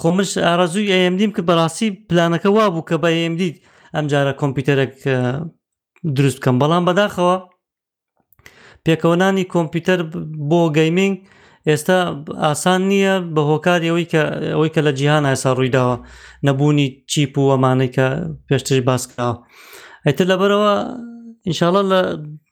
خۆ منش ئارەزووی ئەمدیم کە بەڕاستی پلانەکە وا بوو کە بە ئەمدید ئەم جارە کۆمپیوتەرێک دروست بکەم بەڵام بەداخەوە پێکەوەنانی کۆمپیوتەر بۆ گەیمنگ ئێستا ئاسان نییە بە هۆکاری ئەوەی کە ئەوەی کە لە جیهان ئاسا ڕوویداوە نەبوونی چیپ و ئەمانەی کە پێشتری باسکراوە ئەتر لەبەرەوە ئینشاالله لە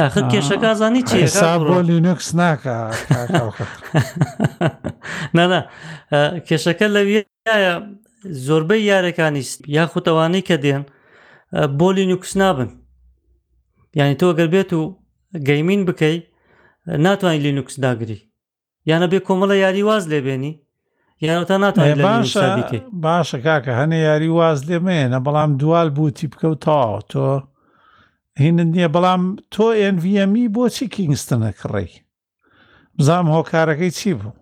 ئاخر کێشەکە زانی چی حساب بۆ لینوکس ناکە نانا کێشەکە لەویە زۆربەی یارەکانی یاخوتەوانەی کە دێن بۆ لینوکس نابن یعنی تۆ گەر بێت و گەیمین بکەی ناتوانانی لینوکس داگری یانە بێ کۆمەڵە یاری واز لێبێنی یانەوتا ناتوانێت لە باشە باشە کاکە هەنێ یاری واز لێ مێنە بەڵام دوال بوتی بکە و تاوە تۆ هینت نییە بەڵام تۆ ئێنVMی e بۆچی کینگستنە کڕی بزانام هۆکارەکەی چی بوو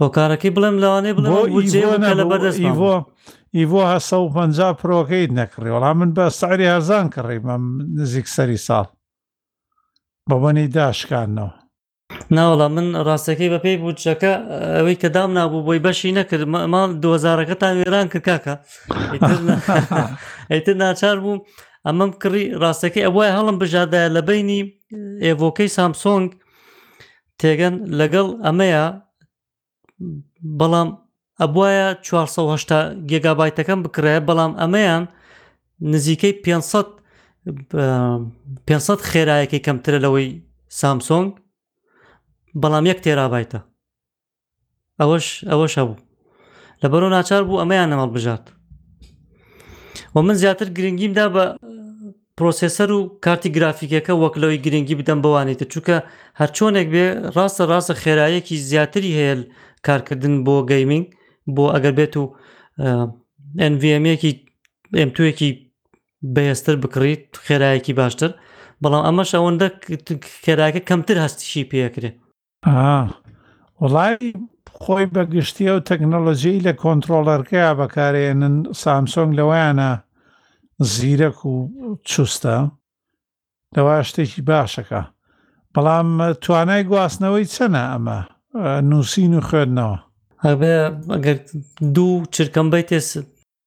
هۆکارەکەی بڵێم لەوانەیە بڵێ لە بەردەست ئیڤۆ ئیڤۆ هە 150 پرۆکەیت نەکڕی وەڵام من بە ساری هەرزان کڕی مەم نزیک سەری ساڵ بەبنی داشکانەوە ناوەڵا من ڕاستەکەی بەپێی بودجەکە ئەوەی کە دام نابوو بۆی بەشی نەکرد ماڵ دوزارەکە تا وێران کرد کاکە ئەیتر ناچار بوو ئەمەم کڕی ڕاستەکەی ئەوە هەڵم بژادایە لە بینی ئێڤۆکەی سامسۆنگ تێگەن لەگەڵ ئەمەیە بەڵام ئەبواە 480 گێگابایتەکەم بکڕێ بەڵام ئەمەیان نزیکەی 500 500 خێرایەکی کەمترە لەوەی سامسۆنگ بەڵام یەک تێرابایتە ئەوەش ئەوەش هەبوو لە بەرەو ناچار بوو ئەمەیان نەمەڵ بژات و من زیاتر گرنگیم دا بە پرۆسێسەر و کارتی گرافیکەکە وەک لەوەی گرنگی بدەم بەوانی تر چونکە هەرچۆنێک بێ ڕاستە ڕاستە خێرایەکی زیاتری هەیە کارکردن بۆ گەیمنگ بۆ ئەگەر بێت و ئەنVMەکی ئەمتوێکی بەهێستر بکڕیت خێرایەکی باشتر بەڵام ئەمەش ئەوەندە خێراکە کەمتر هەستیشی پێکرێت وەڵای خۆی بە گشتی ئەو تەکنەلۆجیی لە کۆنترۆڵەرکەیا بەکارێنن سامسۆنگ لەوەیانە زیرەک و چوستە لەوە شتێکی باشەکە بەڵام توانای گواستنەوەی چەنە ئەمە نووسین و خوێندنەوە ئەگەر دوو چرکەم بیت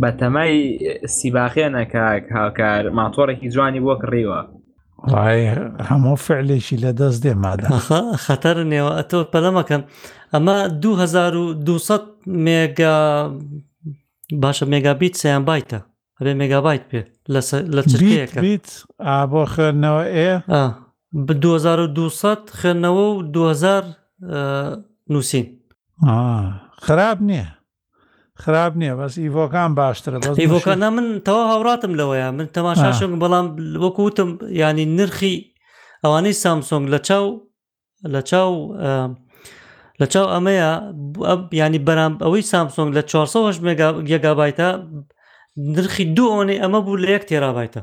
بە تەمای سیباخێنە کاک هاوکار ماتۆڕێکی جوانی بۆ کڕیوە ڕای هەموو فعلێکی لە دەست دێ مادە خەتەر نێوە ئەتۆ پەلەمەکەن ئەمە 2200 مێگا باشە مێگابیت سیان بایتە ئەبێ مێگابایت پێ لە چبیت بۆ خوێندنەوە ئێ 2200 خوێندنەوە و 2000 نووسین خراپ نییە خراپ نییە بەس ئیڤۆکان باشترە بەس ئیڤۆکان نا من تەوا هاوڕاتم لەوەیە من تەماشاشم بەڵام وەکو وتم ینی نرخی ئەوانەی سامسۆنگ لە چاو لە چاو لە چاو ئەمەیە ینی بەرام ئەوەی سامسۆنگ لە 400 مێگابایتە نرخی دوو ئەوەی ئەمە بوو لە یەک تێرابایتە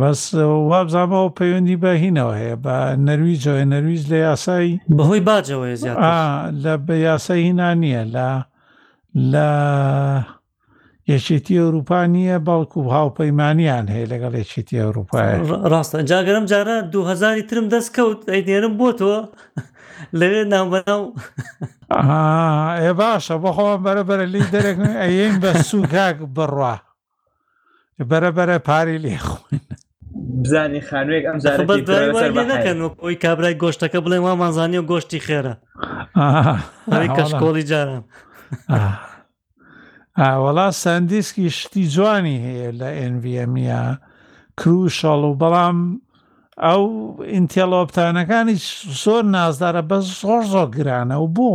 بەس وابزانم ئەوە پەیوەندی بە هینەوە هەیە بە نەرویجەوەی نەرویج لە یاسای بەهۆی باجەوەی زیاد لە بە یاسای هینا نییە لە لە یەکێتی ئەوروپا نییە بەڵکو هاوپەیمانیان هەیە لەگەڵ یەکێتی ئەوروپای ڕاستە جاگەرم جارە دوهزاری ترم دەست کەوت ئەیدێنم بۆ تۆ لەوێ ناوبەناو ئێ باشە بەخۆم بەرە بەرە لی دەرێک ئەین بە سوکاک بڕە بەرە بەرە پارەی لێ خوێن بزانانی خانوێک ئەم زار نەکەن ئەوی کابرای گۆشتەکە بڵێ وامانزانانی و گۆشتی خێرە کەشکۆڵی جاران ئاوەڵا سندیسکی شتی جوانی هەیە لە ئەنڤەمیە کروشەڵ و بەڵام ئەو ئینتێلۆپتانەکانی زۆر نازدارە بەس زۆر زۆر گرانە و بۆ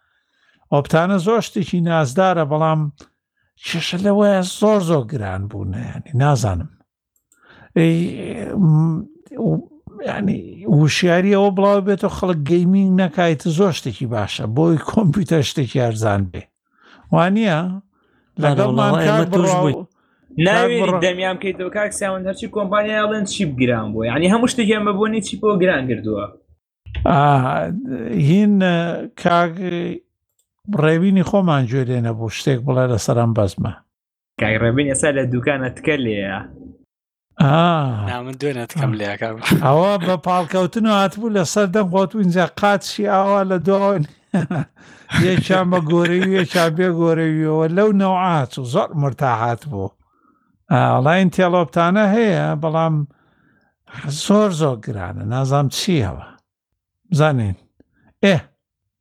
ئۆپتانە زۆر شتێکی نازدارە بەڵام کێشە لەوەیە زۆر زۆر گران بوونیانی نازانم ینی وشیاریەوە بڵاو بێت و خەڵک گەیمینگ نەکایت زۆر شتێکی باشە بۆی کۆمپیوتەر شتێکی هەرزان بێ وانە لەگەڵمان ناوی دەمیان بکەیتەوە کاکسیاون هەرچی کۆمپانیاڵێن چی بگران بۆ ینی هەموو شتێکی ئەمە بۆنی چی بۆ گران گردووە هین کاک ڕێبینی خۆمان گوێێ نەبوو شتێک بڵێ لە سەرم بەزمە کاک ڕێبین ئێستا لە دوکانە تکە لێە من دوێنێت کەم لێکە ئەوە بە پاڵکەوتن و هاتبوو لەسەر دەم خۆت اینجا قاچی ئاوا لە دوۆن یەکیان بە گۆرەویەکیان بێ گۆرەویەوە لەو نەوعات و زۆر مرتاحات بوو ئاڵین تێڵۆپتانە هەیە بەڵام زۆر زۆر گرانە نازام چی ئەوە بزانین ئێ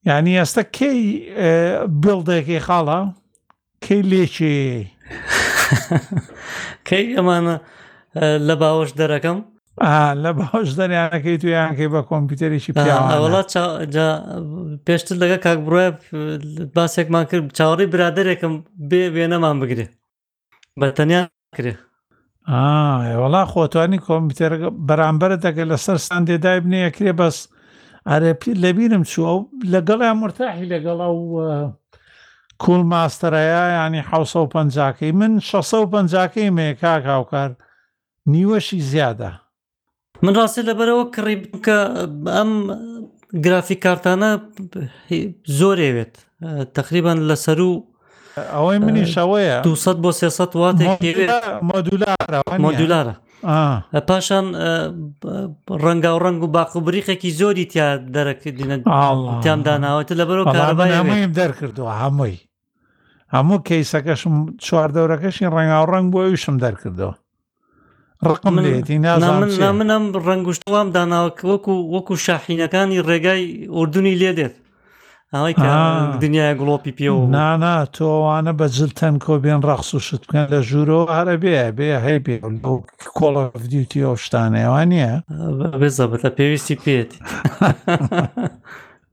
یعنی ئێستا کەی بڵدێکی خاڵە کەی لێکی کەی ئەمانە لە باوەش دەرەکەم لە باش دەریانەکەی تو یانکەی بە کۆمپیوتەرێکی پیاوەڵات پێشتر لەگە کاک بڕە باسێکمان کرد چاوەڕی برادێکم بێ وێنەمان بگرێ بە تەنیا کرێ وەڵا خۆتوانی کۆمپیوتەر بەرامبەرە دەگە لەسەر ساندێ دایبنێ یەکرێ بەس ئەرێ پی لەبیرم چوە و لەگەڵیان مرتاحی لەگەڵ ئەو کول ماستەرەیە ینی 550کەی من 650کەی مێ کاک هاوکار نیوەشی زیادە من ڕاستێ لەبەرەوە کڕی کە ئەم گرافی کارتانە زۆرێوێت تقریبان لە سەرو ئەوەی منی شەوەیە 200 بۆ 300 واتێک مۆدولارە پاشان ڕەنگا و ڕنگ و باق و بریقێکی زۆری تیا دەرەکردینەتیان داناوەتە لەبەرەوە کارەبایم دەرکردووە هەمووی هەموو کەیسەکەشم چواردەورەکەشی ڕەنگا و ڕنگ بۆ ئەویشم دەرکردەوە ڕقم لێتی نازان منم ڕنگشتوام داناوەکە وەکو وەکو شاحینەکانی ڕێگای ئوردنی لێ دێت ئەوەی دنیای گڵۆپی پێوە نانا تۆوانە بە جلتەن کۆبێن ڕەخص و شت بکەن لە ژوورەوە هەرە بێ بێ هەی پێ کۆڵە دیوتی ئەو شتانەوە نییە بێزەبتە پێویستی پێێت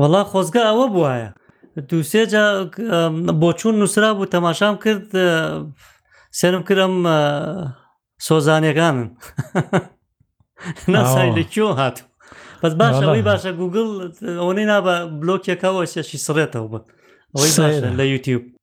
وەڵا خۆزگە ئەوە بوایە دووسێ جا بۆچوون نووسرا بوو تەماشام کرد سرم کرم سۆزانەکانن ناسای لە کۆ هات بەس باش ئەوەی باشە گوگل ئەوەی نابە بلۆکێکەوە سێشی سڕێتەوە بن ئەوەی لە یوتیوب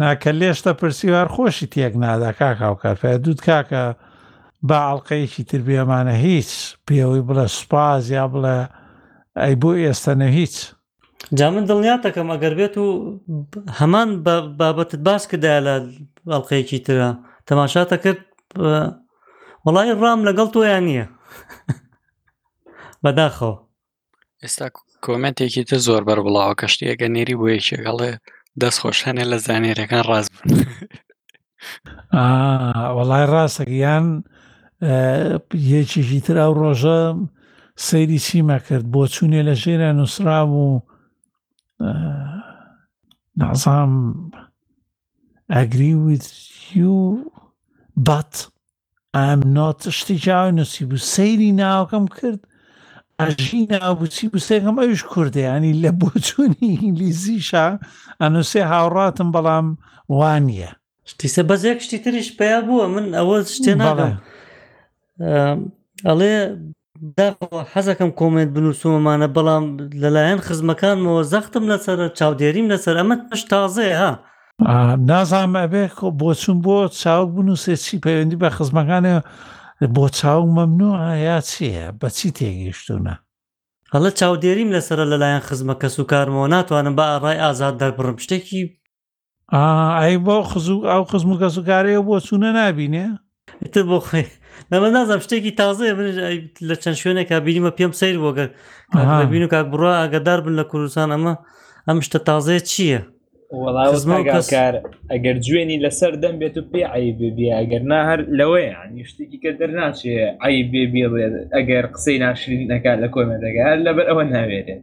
ناکە لێشتە پرسیوار خۆشی تێک نادا کاک هاوکار فە دوود کاکە با ئەڵلقەیەکی تر بێمانە هیچ پێوەی بڵە سوپاز یا بڵە ئەی بۆ ئێستا نە هیچ جا من دڵنیاتەکەم ئەگەر بێت و هەمان بابەتت باس کردا لە ئەڵلقەیەکی ترە تەماشاتە کرد وڵی ڕام لەگەڵ تۆیان نییە بەداخەوە ئێستا کۆمنتێکی تر زۆر بەر بڵاوە کە شتێکە نێری بۆ یەکێک هەڵێ دەست خۆش هەنێ لە زانێرەکان ڕاست بن وەڵای ڕاستەگەیان یەکێکی تر ئەو ڕۆژە سەیری چیمە کرد بۆ چوونێ لە ژێرە نووسرا و نازام ئەگری ویت بات ئەم نۆت شتی جاوی نووسیبوو سەیری ناوەکەم کرد ئەژی ناوبچی بوسێکم ئەوش کوردیانی لە بۆچوونی ئینگلیزیشە ئەنووسێ هاوڕاتم بەڵام وانە شتیسە بەزێک شتی تریش پیا بووە من ئەوە شتێ ناڵێ ئەڵێ داخۆ حەزەکەم کۆمێنت بنووسمەمانە بەڵام لەلایەن خزمەکانمەوە زەختم لەسەرە چاودێریم لەسەر ئەمە تەش تازەیە ها نازانم ئەبێ بۆچون بۆ چاوک بنووسێ چی پەیوەندی بە خزمەکانێ بۆ چاوک مەمنوع یا چیە بەچی تێگەیشتونە هەڵە چاودێریم لەسەر لەلایەن خزمە کەس و کارمەوە ناتوانم بە ئاڕای ئازاد دەربڕم شتێکی ئای بۆ خزوو ئەو خزم و کەسوکارەیە بۆ چوونە نابینێ تە بۆ خۆی نەڵە نازم شتێکی تازەیە من لە چەند شوێنێکا بینیمە پێم سیر بۆگەر بین و کاک بڕە ئەگەدار بن لە کوردستان ئەمە ئەم شتە تازەیە چییە؟ وڵاوەکار ئەگەر جوێنی لەسەر دەم بێت و پێ ئای بێبی ئەگەر نا هەر لەوەی ینی شتێکی کە دەرناچێ ئای بێبی ئەگەر قسەی ناشرین نەکات لە کۆمێنتەکە هەر لەبەر ئەوە ناوێرێت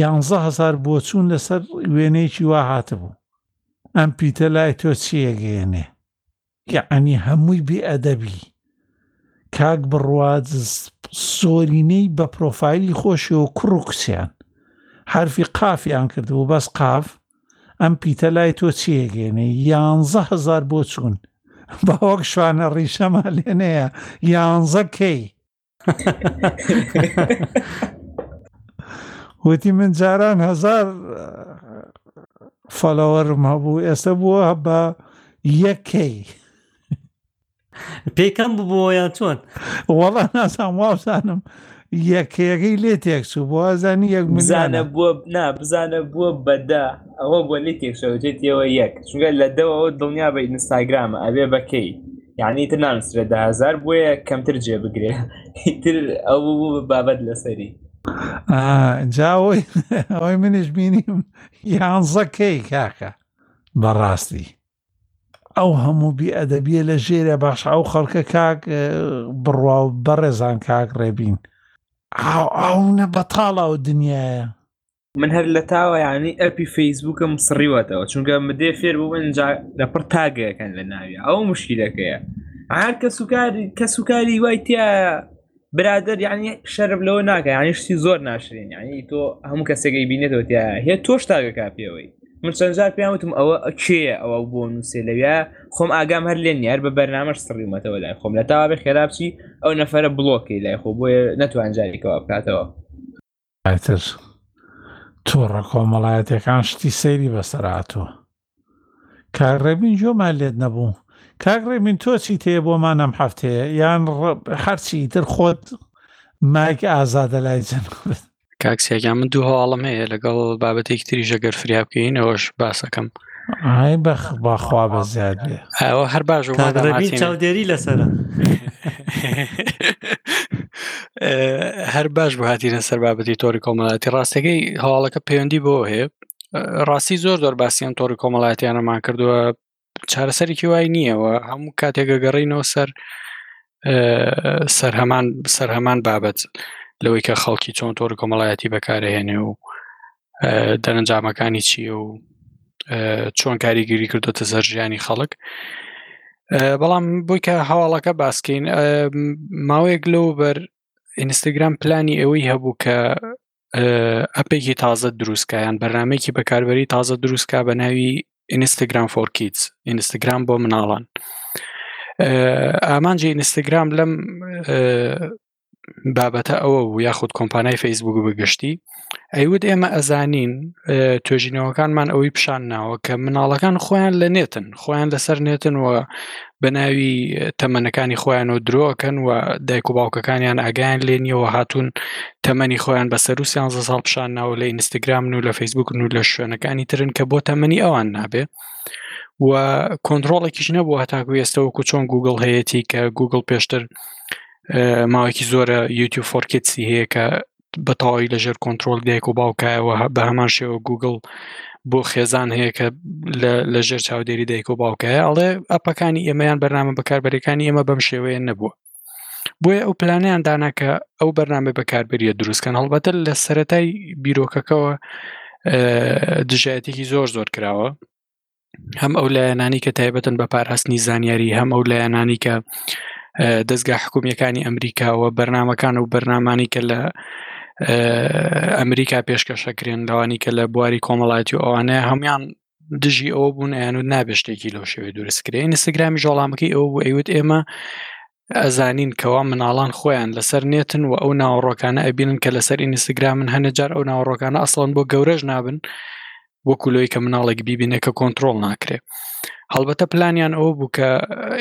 یانزە هەزار بۆچوون لەسەر وێنەیەکی وا هاتبوو ئەم پیتە لای تۆ چیەگەیەنێ یەعنی هەمووی بێ ئەدەبی کاک بڕوات زۆرینەی بە پرۆفایلی خۆشیەوە کوڕ و کچیان حرفی قافیان کردبوو بەس قاف ئەم پیتە لای تۆ چیەگەێنێ یانزە هزار بۆ چوون باوەک شوانە ڕیشەما لێنەیە یانزەکەی وتی من جاران هزار فالەوەرم هەبوو ئێستا بووە بە یەکەی پێکەم ببووە یان چۆن وەڵا ناسان وابزانم یەکەکەی لێ تێکچوو بۆ ئازانی یەک مزانە بووە نا بزانە بووە بەدا ئەوە بۆ لی تێکشەوتێتیەوە یەک چگە لە دەوەوە دڵنیا بە ئینستاگرامە ئەبێ بەکەی یعنی تر نانسرێت دە هزار بۆیە کەمتر جێ بگرێ تر ئەو بابەت لەسەری جاوەی ئەوەی منیش بینیم یانزەکەی کاکە بەڕاستی ئەو هەموو بی ئەدەبیە لە ژێرە باش ئەو خەڵکە کاک بڕوا و بەڕێزان کاک ڕێبین ئاو ئاونە بەتاڵا و دنیاە من هەر لە تاوە یعنی ئەپی فەیسبووکم سڕیوەتەوە چونکە مدێ فێر بوو ئەجا لە پڕ تاگەکەن لە ناوی ئەو مشکلەکەیە هەر کە سوکاری کە سوکاری وای تیا برادر یعنی شەرب لەوە ناکە یانیشتی زۆر ناشرین یعنی تۆ هەموو کەسێکی بینێتەوە تیا هێ تۆش تاگەکە پێوەی من چەندجار پێیانوتم ئەوە کێە ئەوە بۆ نووسێ لەویا خۆم ئاگام هەر لێن یار بە بەرنامەش سڕیمەتەوە لای خۆم لە تاوا بە خێرابچی ئەو نەفرە بڵۆکی لای خۆ بۆیە نەتوانجاریکەوە بکاتەوە ئیتر تۆڕە کۆمەڵایەتیەکان شتی سەیری بەسەرهاتووە کاک ڕێبین جۆمان لێت نەبوو کاک ڕێبین تۆ چی تێ بۆمان ئەم هەفتەیە یان هەرچی تر خۆت مایک ئازادە لای جن کاکسیاگیان من دوو هەواڵم هەیە لەگەڵ بابەتێکی تری ژەگەر فریا بکەین ئەوەش باسەکەم ئای بەخ باخوا بە زیاد بێ ئەوە هەر باش ڕەبی چاودێری لەسرە هەر باش بە هاتیرە سەر بابەتی تۆری کۆمەڵاتی ڕاستەکەی هەواڵەکە پەیوەندی بۆ هەیە ڕاستی زۆر زۆر باسییان تۆری کۆمەڵاتیانەمان کردووە چارەسەرێکی وای نییەوە هەموو کاتێکە گەڕینەوە سەر سەر هەمان سەر هەمان بابەت لەوەی کە خەڵکی چۆن تۆری کۆمەڵایەتی بەکارهێنێ و دەرەنجامەکانی چییە و چۆن کاریگەری کردوتە سەر ژیانی خەڵک بەڵام بۆی کە هەواڵەکە باسکەین ماوەیەک لەو بەر ئینستاگرام پلانی ئەوەی هەبوو کە ئەپێکی تازە دروستکەیان بەرنمێکی بەکاربەری تازە دروستکە بە ناوی ئینستاگرام فۆرکیت ئینستاگرام بۆ مناڵان ئامانجی ئینستاگرام لەم بابەتە ئەوە بوو یاخود کۆمپانای فەیسبوک بە گشتی ئەیوت ئێمە ئەزانین توێژینەوەکانمان ئەوەی پیشان ناوە کە مناڵەکان خۆیان لە نێتن خۆیان لەسەر نێتن و بە ناوی تەمەنەکانی خۆیان و درۆکەن و دایک و باوکەکانیان ئاگیان لێنیەوە هاتوون تەمەنی خۆیان بە سەر و سیانزە ساڵ پیشان ناوە لە ئینستاگرام و لە فەیسبوک و لە شوێنەکانی ترن کە بۆ تەمەنی ئەوان نابێ و کۆنتترۆڵێکیش نەبووە تاکو ئێستەوەکو چۆن گوگل هەیەی کە گوگل پێشتر ماوەیەکی زۆرە یوتیوب فۆرکتسی هەیە کە بە تەواوی لەژێر کۆنتترۆل دایک و باوکایەوە بە هەمان شێوە گوگل بۆ خێزان هەیە کە لە ژێر چاودێری دایک و باوکایە ئەڵێ ئەپەکانی ئێمەیان بەرنامە بەکاربەرەکانی ئێمە بەم شێوەیە نەبووە بۆیە ئەو پلانیان داناکە ئەو بەرنامە بەکاربەریە دروستکەن هەڵبەتە لە سەتای بیرۆکەکەەوە دژایەتێکی زۆر زۆر کراوە هەم ئەو لایەنانی کە تایبەتن بە پاراستنی زانیاری هەم ئەو لایەنانی کە دەستگا حکومیەکانی ئەمریکاوە بەرنمەکان و بەرنمانی کە لە ئەمریکا پێشکەشەکرێن لەوانی کە لە بواری کۆمەڵاتی و ئەوانە هەموان دژی ئەوە بوون ئەیان و نابێشتێکی لەو شێوێ دروستکرێ ئینستاگرامی ژۆڵامەکەی ئەو بوو ئەیوت ئێمە ئەزانین کەوا مناڵان خۆیان لەسەر نێتن و ئەو ناوەڕۆکانە ئەبینن کە لەسەر ئینستاگرامن هەنێ جار ئەو ناوەڕۆکانە ئەسڵەن بۆ گەورەش نابن وەکو لۆی کە مناڵێک بیبینە کە کۆنتترۆل ناکرێ هەڵبەتە پلانیان ئەو بوو کە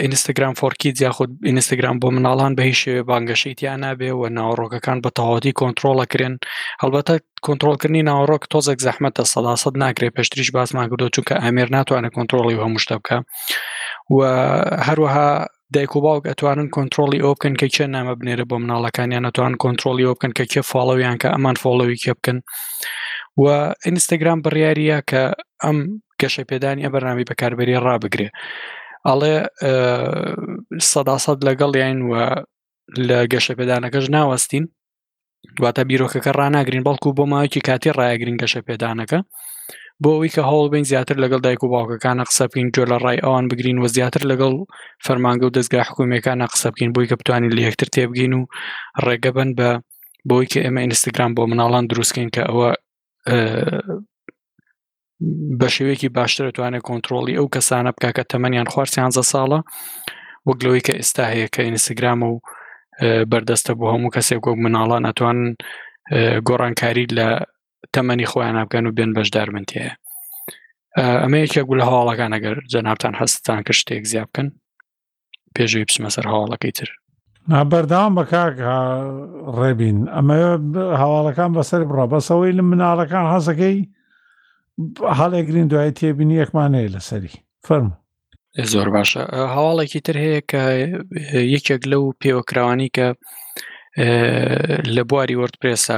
ئینستاگرام فۆرکی یاخود ئینستاگرام بۆ مناڵان بە هیچ شێوێ بانگەشەی تیان نابێ و ناوەڕۆکەکان بە تەواتی کۆنتترۆڵە کرێن هەڵبەتە کۆنتترۆلکردنی ناوەڕۆک تۆزێک زەحمەتە سەداسەد ناکرێت پێشتریش باسمان کردو چونکە ئامێر ناتوانێت کۆنتترۆڵی هەمووشتە بکە و هەروەها دایک و باوک ئەتوانن کۆنتترۆلی ئەو بکەن کە کێ نامە بنێرە بۆ مناڵەکانیان نەتوان کۆنتترۆلی ئەو بکەن کە کێ فاڵەویان کە ئەمان فۆڵەوی کێ بکەن و ئینستاگرام بڕیاریە کە ئەم گەشە پێدانی ئە بەرنامی بەکاربەری ڕابگرێ ئەڵێ سەداسەد لەگەڵ یاین وە لە گەشە پێدانەکەش ناوەستین دواتە بیرۆکەکە ڕناگرین بەڵکو بۆ ماوەیەکی کاتی ڕایگرین گەشە پێدانەکە بۆ ئەوی کە هەوڵ بین زیاتر لەگەڵ دایک و باوکەکانە قسە بکەین جۆ لە ڕای ئەوان بگرین و زیاتر لەگەڵ فەرمانگە و دەستگا حکوومەکانە قسە بکەین بۆی کە بتوانین لە یەکتر تێبگەین و ڕێگە بن بە بۆی کە ئێمە ئینستاگرام بۆ مناڵان دروستکەین کە ئەوە بە شێوەیەکی باشتر توانێت کۆنتترۆڵی ئەو کەسانە بکە کە تەمەنیان خوار سیانزە ساڵە وەک لەوەی کە ئێستا هەیە کە ئینستاگرام و بەردەستە بۆ هەموو کەسێک وەک مناڵان ئەتوان گۆڕانکاری لە تەمەنی خۆیان نابگەن و بێن بەشدار من تێ ئەمە یەکێک بوو لە هەواڵەکان ئەگەر جەنابان هەستان کە شتێک زیاب بکەن پێشوی بچمە سەر هەواڵەکەی تر بەرداوام بە کاک ڕێبین ئەمە هەواڵەکان بەسەر بڕە بەسەوەی لە مناڵەکان حەزەکەی هەڵێگرین دوای تێبینی یەکمانەیە لەسەری فەرمو زۆر باشە هەواڵێکی تر هەیە کە یەکێک لەو پێوەکراوانی کە لە بواری وەرتپرێسە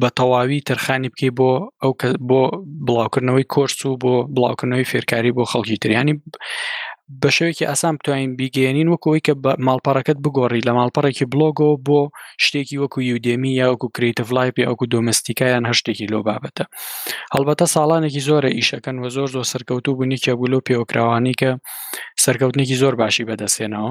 بە تەواوی تەرخانی بکەی بۆ ئەو بۆ بڵاوکردنەوەی کۆرس و بۆ بڵاوکردنەوەی فێرکاری بۆ خەڵکی تریانی بە شێوەیەکی ئاسان بتوانین بیگەێنین وەکەوەی کە بە ماڵپەڕەکەت بگۆڕی لە ماڵپەڕێکی بلۆگەوە بۆ شتێکی وەکو یودێمی یاوەکو کریتە لایپ یاوەکو دۆمەستیکایان هە شتێکی لۆ بابەتە هەڵبەتە ساڵانێکی زۆرە ئیشەکەن و زۆر زۆر سەرکەوتوو بوونیکە بوو لەو پێوەکراوانی کە سەرکەوتنێکی زۆر باشی بەدەستێنەوە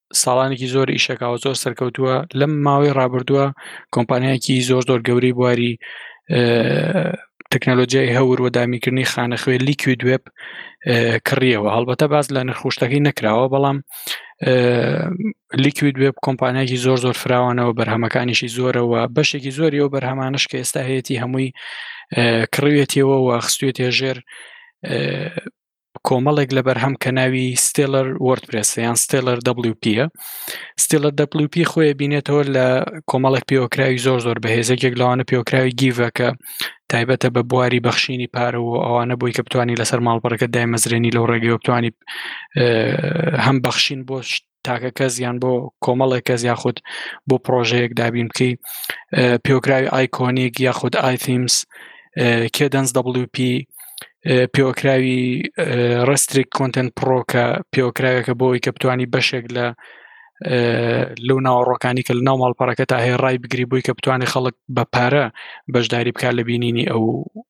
ساڵانێکی زۆر ئیشەکەەوە زۆر سەرکەوتووە لەم ماوەی ڕابردووە کۆمپانیایکی زۆر زۆر گەورەی بواری تەکنەلۆجیای هەور و دامیکردنی خانەخوێ لیکوی دوێب کڕیەوە هەڵبەتە باز لە نرخوشتەکەی نەکراوە بەڵام لیکوید وێب کۆمپانیاکی زۆر زۆر فراوانەوە بەرهەمەکانیشی زۆرەوە بەشێکی زۆری و بەرهەمانش کە ئێستا هەیەی هەمووی کڕوێتیەوە و خستوێتێ ژێر کۆمەڵێک لە بەرهەم کە ناوی ستێلەر وەردپرس یان ستێلەر WP ە ستێلەر WP خۆی بینێتەوە لە کۆمەڵێک پێوەکراوی زۆر زۆر بەهێزێکێک لەوانە پێوەکراوی گیڤەکە تایبەتە بە بواری بەخشینی پارە و ئەوانە بۆی کە بتانی لەسەر ماڵپەڕەکە دایمەزرێنی لەو ڕێگەی بتانی هەم بەخشین بۆ تاکە کەس یان بۆ کۆمەڵێک کەس یاخود بۆ پرۆژەیەک دابین بکەی پێوکراوی ئایکۆنیک یاخود ئایتیمس کێ دەنج WP پێوەکراوی ڕستریک کۆنتنت پرۆ کە پێوەکراوێکە بۆی کە بتانی بەشێک لە لەو ناوەڕۆکانی کە لە ناو ماڵپەڕەکە تا هەیە ڕای بگری بووی کە بتوانێت خەڵک بە پارە بەشداری بکات لە بینینی ئەو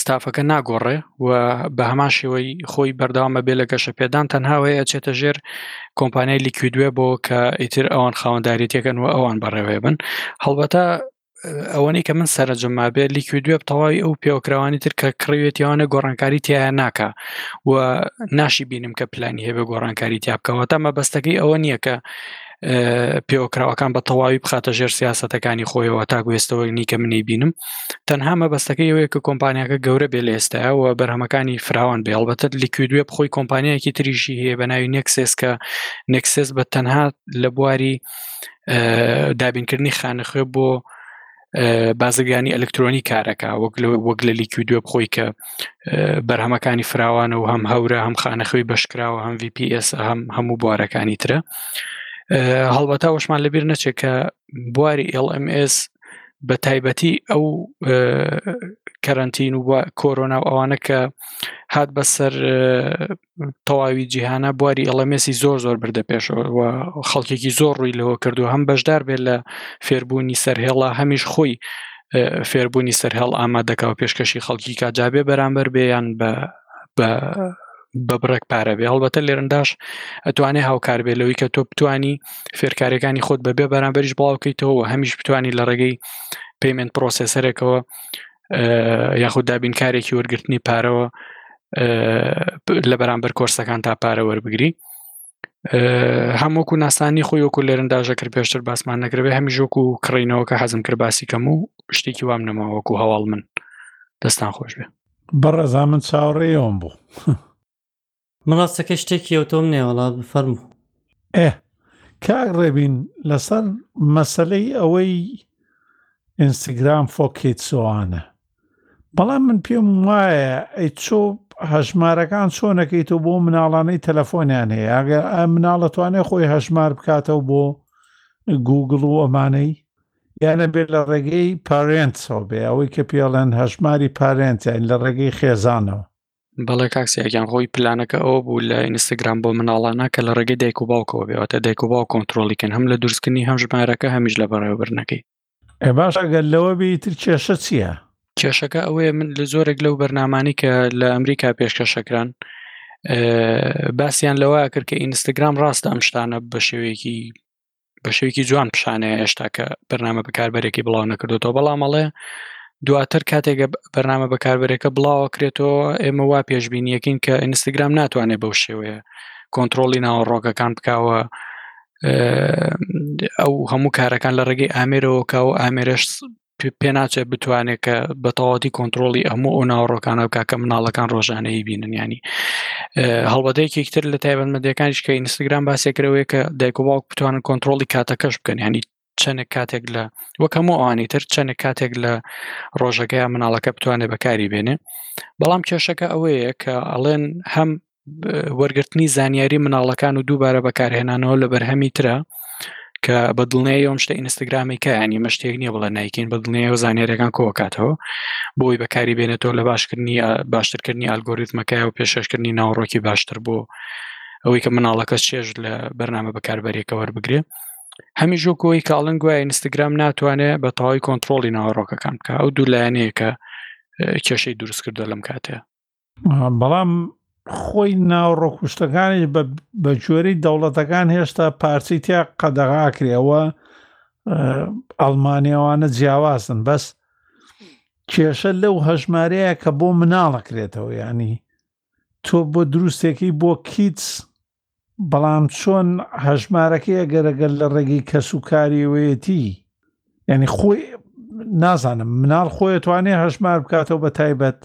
ستافەکە ناگۆڕێ و بە هەمان شێوەی خۆی بەرداوامە بێ لە گەشە پێدان تەنهاوەیە ئەچێتە ژێر کۆمپانیای لیکویدوێ بۆ کە ئیتر ئەوان خاوەنداریتەکەن و ئەوان بەڕێوێ بن هەڵبەتە ئەوەنەی کە من سەرنجم مابێ لیکویدوێ تەواوی ئەو پێوەکراوانی تر کە کڕوێتیانە گۆڕانکاری تیا ناکە و ناشی بینم کە پلانی هەیە بە گۆڕانکاری تیا بکەوە تا مەبەستەکەی ئەوە نییە کە پێوەکراوەکان بە تەواوی بخاتە ژێر سیاستەکانی خۆیەوە تا گوێستەوەنی کە منی بینم تەنها مەبەستەکەی ئەوەیە کە کۆمپانیاکە گەورە بێ لە ئێستایا و بەرهەمەکانی فراوان بێ هەڵبەتە لیکوید وێب خۆی کۆمپانیایەکی تریشی هەیە بە ناوی نێکسێس کە نێکسێس بە تەنها لە بواری دابینکردنی خانەخوێ بۆ بازرگانی ئەلکترۆنی کارەکە وەک وەک لە لیکوید وێب خۆی کە بەرهەمەکانی فراوانە و هەم هەورە هەم خانەخوێی بەشکراوە هەم VPS هەم هەموو بوارەکانی ترە هەڵبەتاوەشمان لەبیر نەچێت کە بواری LMS بە تایبەتی ئەو کەرەنتین و کۆرۆنا و ئەوانە کە هات بەسەر تەواوی جیهانە بواری ئەڵەمێسی زۆر زۆر بردە پێشەوە و خەڵکێکی زۆر ڕووی لەوە کردو هەم بەشدار بێت لە فێربوونی سەرهێڵە هەمیش خۆی فێربوونی سەرهێڵ ئامادەکە و پێشکەشی خەڵکی کاجابێ بەرامبەر بێیان بە بە بە بڕێک پارە بێ هەڵبەتە لێرنداش ئەتوانێ هاوکار بێ لەوەی کە تۆ بتانی فێرکارەکانی خۆت بەبێ بەرامبەریش بڵاوکەیتەوە هەمیش بتانی لە ڕێگەی پەیمنت پرۆسسەرێکەوە یاخود دابینکارێکی وەرگرتنی پارەوە لە بەرامبەر کۆرسەکان تا پارە وەربگری هەم وەکو ناسانی خۆی وەکو لێرنداژە کرد پێشتر باسمان نەکرێ هەمیش وەکو کڕینەوەکە حەزم کرد باسی کەم و شتێکی وام نەما وەکو هەواڵ من دەستان خۆش بێ بەڕێزا من چاوەڕێەوەم بوو من ڕاستەکە شتێکی ئەوتۆم نێوەڵا بفەرمو ئێ کاک ڕێبین لەسەر مەسلەی ئەوەی ئینستاگرام فۆکیت سوانە بەڵام من پێم وایە ئەی چۆ هەژمارەکان چۆنەکەیتەوە بۆ مناڵانەی تەلەفۆنیان هەیە ئەگەر ئە مناڵەتوانێ خۆی هەژمار بکاتەوە بۆ گوگڵ و ئەمانەی یانە بێت لە ڕێگەی پارێنتەوە بێ ئەوەی کە پێڵێن هەژماری پارێنتیان لە ڕێگەی خێزانەوە بەڵێ کاکسیاگیان خۆی پلانەکە ئەو بوو لە ئینستاگرام بۆ مناڵانە کە لە ڕێگەی دایک و باوکەوە بێەوەتە دایک و باو کۆنتترۆلیکن هەم لە دروستکردنی هەم ژمارەکە هەمیش لە بەڕێوەبرنەکەی ئێ باش ئەگەر لەوە بێ ئیتر کێشە چییە؟ کێشەکە ئەوەیە من لە زۆرێک لەو بەرنامانی کە لە ئەمریکا پێشکەشەکران ئێ، باسیان لەوە کرد کە ئینستاگرام ڕاستە ئەم شتانە بە شێوەیەکی بە شێوەیەکی جوان پیشانەیە هێشتا کە بەرنامە بەکاربەرێکی بڵاو نەکردوێتەوە بەڵام ئەڵێ دواتر کاتێکە ب- بەرنامە بەکاربەرەکە بڵاوە کرێتەوە ئێمە وا پێشببینیەکەین کە ئینستاگرام ناتوانێت بەو شێوەیە کۆنتترۆلی ناوەڕۆکەکان بکەوە ئەو هەموو کارەکان لە ڕێگەی ئامێرەوە کاو ئامێرەش پێ ناچێت بتوانێت کە بە تەواتی کۆنتترۆلی ئەموو ئەو ناوەڕۆکانە بکە کە مناڵەکان ڕۆژانەی بیننیانی هەڵبەتەیەکی تر لە تایبەتمەندەکانیش کە ئینستاگرام باسێکەوەی کە دایک و باوک بتوانن کۆنتترۆلی کاتەکەش بکەن ینی چەندێک کاتێک لە وەک هەموو ئەوانی تر چەندێک کاتێک لە ڕۆژەکەی مناڵەکە بتوانێت بەکاری بێنێ بەڵام کێشەکە ئەوەیە کە ئەڵێن هەم وەرگرتنی زانیاری مناڵەکان و دووبارە بەکارهێنانەوە لە بەرهەمی ترە کە بە دڵنێ یۆم شتە ئینستاگرامی کەیانی مەشتێک نییە بڵە نیکین بە دڵنێ و زانانیێرەکان کۆکاتەوە بۆی بەکاری بێنێتەوە لە باشکردنی باشترکردنی ئالگۆریتمەکە و پێشکەشکردنی ناوڕۆکی باشتر بۆ ئەوەی کە مناڵەکە چێژ لە بەرنامە بەکاربەرێکەوە بگرێ هەمیش وەکەوەی کاڵن گویا ئینستاگرام ناتوانێت بە تەواوی کۆنتترۆڵی ناوەڕۆکەکان کە ئەو دوو لایەنەیە کە کێشەی دروست کردو لەم کاتێ بەڵام خۆی ناوڕۆک و شتەکانیش بە جۆرەی دەوڵەتەکان هێشتا پارچەی تیا قەدەغاکرێەوە ئەڵمانیاوانە جیاوازن بەس کێشە لەو هەژمارەیە کە بۆ مناڵەکرێتەوە ینی تۆ بۆ دروستێکی بۆ کیتس بەڵام چۆن هەژمارەکەی ئەگەر ئەگەر لە ڕێگەی کەس و کاریەوەیەتی یعنی خۆی نازانم مناڵ خۆی توانێ هەژمار بکاتەوە بە تایبەت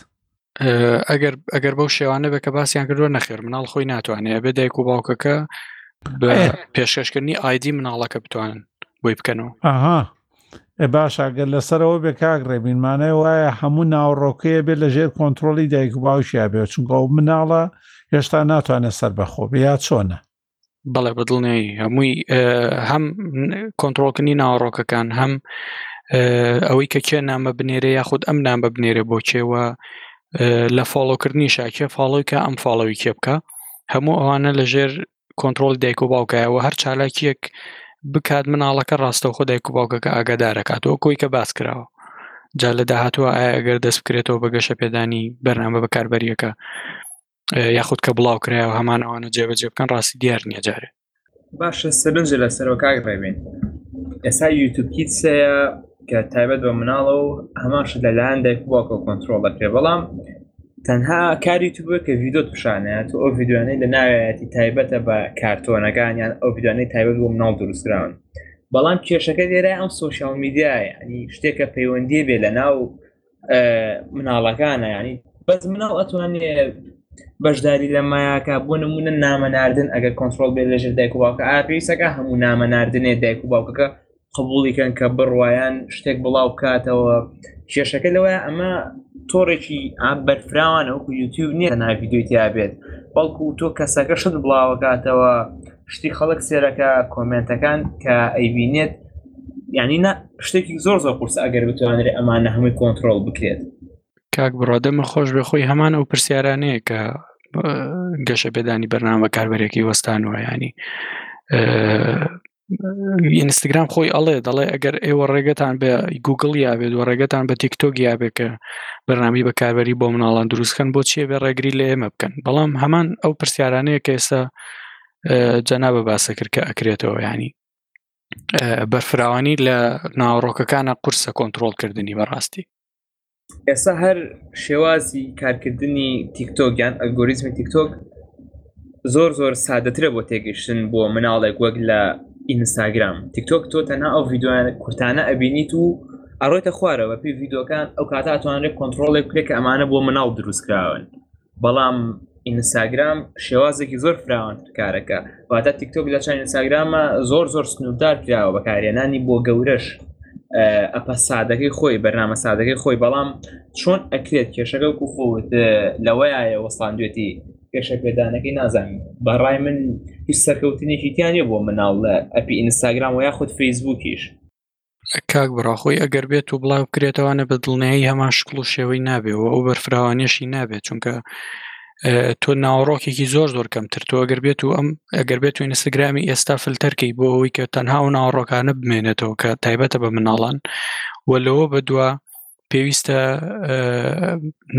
ئەگەر ئەگەر بەو شێوانە بێ کە باسییان کردووە نەخێر مناڵ خۆی ناتوانێت بێ دایک و باوکەکە بە پێشکەشکردنی ئایدی مناڵەکە بتوانن بۆی بکەنەوە ئاها ئێ باشە گەر لەسەرەوە بێ کاک ڕێبین مانای وایە هەموو ناوەڕۆکەیە بێ لە ژێر کۆنتترۆلی دایک و باوشیا بێ چونکە ئەو مناڵە هێشتا ناتوانێت سەر بەخۆ بێ یا چۆنە بەڵێ بەدڵنیایی هەمووی هەم کۆنتترۆلکردنی ناوەڕۆکەکان هەم ئەوەی کە کێ نامە بنێرە یاخود ئەم نامە بنێرە بۆ کێوە لە فۆڵۆکردنی شاکێ فاڵۆی کە ئەم فاڵەوی کێ بکە هەموو ئەوانە لەژێر کۆنتڕۆڵی دایک و باوکایەوە هەر چالاکیەک بکات مناڵەکە ڕاستەوخۆ دایک و باوکەکە ئاگادارەکاتەوە کۆی کە باس کراوە جا لە داهاتوە ئەگەر دەست بکرێتەوە بە گەشە پێدانی بەرنامە بەکاربەریەکە یاخود کە بڵاو کرایەوە هەمان ئەوانە جێبەجێ بکەن ڕاستی دیار نیە جارێ باشە سەرنج لەسەرەوە کاک ڕێبێن ئێستا یوتوب کیسەیە کە تایبەت بە مناڵە و هەماش لەلایەن دایک باکە کۆنتترۆل دەکرێ بەڵام تەنها کاری تو بووە کە ڤیدۆ پیشانەیە تو ئەو ڤیددیوانەی لە ناوەتی تایبەتە بە کارتۆنەکان یان ئەو ڤیددیوانەی تایبەت بۆ مناڵ دروستراون بەڵام کێشەکە لێرە ئەم سوۆشال میدیای ینی شتێکە پەیوەندی بێ لە ناو مناڵەکانە ینی بەس مناڵ ئەتوانێ بەشداری لە مایاکە بۆ نمونە نامە ناردن ئەگەر کۆنتترۆل بێ لەژێر دایک و باوکە ئاپیسەکە هەموو نامە نردنێ دایک و باوکەکە قبولی کەن کە بڕوایان شتێک بڵاو بکاتەوە کێشەکە لەوەیە ئەمە تۆڕێکی ئام بەرفراوانە وەکو یوتیوب نییە ناڤیددیوی تیاابێت بەڵکو تۆ کەسەکە شت بڵاوەکاتەوە شتی خەڵک سێرەکە کۆمنتەکان کە ئەیبینێت یعنی نە شتێکی زۆر زۆر قورس ئەگەر بتوانێت ئەمانە هەمووی کۆنتترۆل بکرێت کاک بڕادەمە خۆش بێ خۆی هەمان ئەو پرسیارانەیە کە گەشە پێدانی بەرنامە کاربەرێکی وەستان وایانی ئینستاگرام خۆی ئەڵێ دەڵێ ئەگەر ئێوە ڕێگەتان بە گوگل یاێت و ڕێگەتان بە تیکتۆک یاێت کە بەنامی بەکاربەری بۆ مناڵان دروستکەن بۆ چیە بێ ڕێگری لە ئێمە بکەن بەڵام هەمان ئەو پرسیارانەیە کە ئێستا جەنا بە باسە کرد کە ئەکرێتەوە ینی بەرفراوانی لە ناوڕۆکەکانە قورسە کۆنتترۆلکردنی بەڕاستی ئێستا هەر شێوازی کارکردنی تیکتۆکیان ئەلگۆریزمی تیکتۆک زۆر زۆر سادەترە بۆ تێگەشتن بۆ مناڵێک وەک لە ئینستاگرام تیکتۆک تۆ تەنها ئەو یددیویان کورتانە ئەبینیت و ئەڕۆیتە خوارەوە پێی یددیوەکان ئەو کاتاتوانێت کۆنتترۆڵێک کرێکە ئەمانە بۆ مناڵ دروستکراون بەڵام ئینساگرام شێوازێکی زۆر فراوان کارەکە واتە تیکتۆک لە چەند ئینساگرامە زۆر زۆر سنووردار کراوە بەکارێنانی بۆ گەورەش ئەپە سادەکەی خۆی بەرنامە سادەکەی خۆی بەڵام چۆن ئەکرێت کێشەکە و خۆت لەوەیە وەساندێتی کێشە پێدانەکەی نازانین بەڕای من هیچ سەرکەوتنێکی تیانە بۆ مناڵ لە ئەپی ئینستاگرام و یاخود فەیسبووکیش کاک بڕا خۆی ئەگەر بێت و بڵاو بکرێتەوانە بە دڵنیایی هەمان شکڵ و شێوەی نابێ و ئەو بەرفراوانێشی نابێت چونکە تۆ ناوەڕۆکێکی زۆر زۆر کەمتر تۆ ئەگەر بێت و ئەم ئەگەر بێت و ئینستاگرامی ئێستا فلتەرکەی بۆ ئەوەی کە تەنها و ناوەڕۆکانە بمێنێتەوە کە تایبەتە بە مناڵان و لەوە بە دووە پێویستە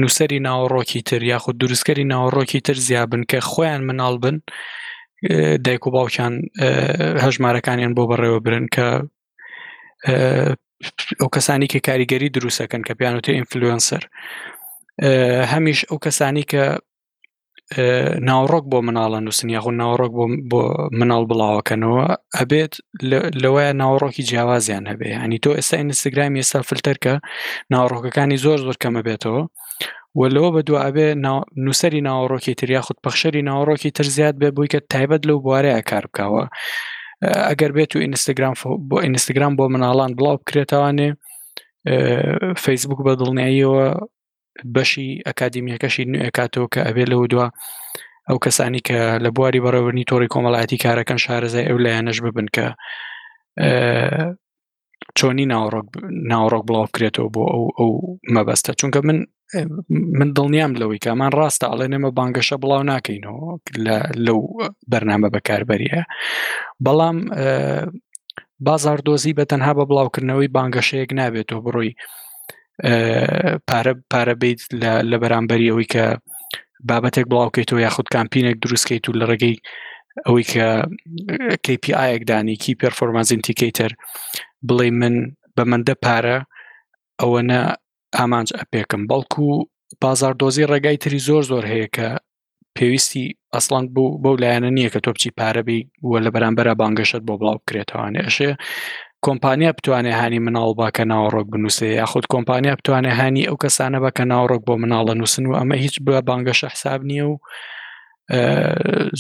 نووسری ناوەڕۆکی تر یاخود دروستکەری ناوەڕۆکی تر زیابن کە خۆیان مناڵ بن دایک و باوکیان هەژمارەکانیان بۆ بەڕێوە برن کە ئەو کەسانی کە کاریگەری دروستەکەن کە پیانوتە ئینفلوێنسەر هەمیش ئەو کەسانی کە ناوەڕۆک بۆ مناڵە نووسن یاخود ناوەڕۆک بۆ مناڵ بڵاوەکەنەوە ئەبێت لەوەیە ناوەڕۆکی جیاوازیان هەبێ ینی تۆ ئێستا ئینستاگرام ئێستا فلتەرکە ناوەڕۆکەکانی زۆر زۆر کەمە بێتەوە و لەوە بە دو ئەبێ نووسری ناوەڕۆکی تر یاخود پەخشەری ناوەڕۆکی تر زیاد بێ بووی کە تایبەت لەو بوارەیە کار بکەوە ئەگەر بێت و ئینستاگرام بۆ ئینستاگرام بۆ مناڵان بڵاو بکرێتوانێ فەیسبوک بە دڵنیاییەوە بەشی ئەکادمیەکەشی نوێکاتەوە کە ئەبێ لەوە دو ئەو کەسانی کە لە بواری بەڕێوەنی تۆڕی کۆمەڵایەتی کارەکەن شارەزای ئەو لایەنەش ببن کە چۆنی ناوڕۆک ناوڕۆک بڵاو بکرێتەوە بۆ ئەو ئەو مەبەستە چونکە من من دڵنیام لەوەی کامان ڕاستە ئەڵێ نێمە بانگەشە بڵاو ناکەینەوە لەو بەرنامە بەکاربەریە بەڵام بازار دۆزی بە تەنها بە بڵاوکردنەوەی بانگەشەیەک نابێتەوە بڕۆی پارە پارە بیت لە بەرامبەری ئەوەی کە بابەتێک بڵاوکەیتەوە یاخود کامپینێک دروستکەیت و لە ڕێگەی ئەوەی کە کەپی ئاەکدانێکی پێرفۆرمازینتیکەیتەر بڵێ من بە مندە پارە ئەوەنە ئامانج ئەپێکم بەڵکو بازار دۆزی ڕێگای تری زۆر زۆر هەیە کە پێویستی ئەسڵان بۆ بەو لایەنە نییە کە تۆ بچی پارەبی وە لە بەرامبەر بانگەشت بۆ بڵاو کرێتوانێ ئەشێ کۆمپانیا بتوانێت هانی مناڵ با کە ناوەڕۆک بنووسێ یاخود کۆمپانیا بتوانێت هانی ئەو کەسانە بە کە ناوەڕۆک بۆ مناڵە نووسن و ئەمە هیچ بە بانگەشە حساب نییە و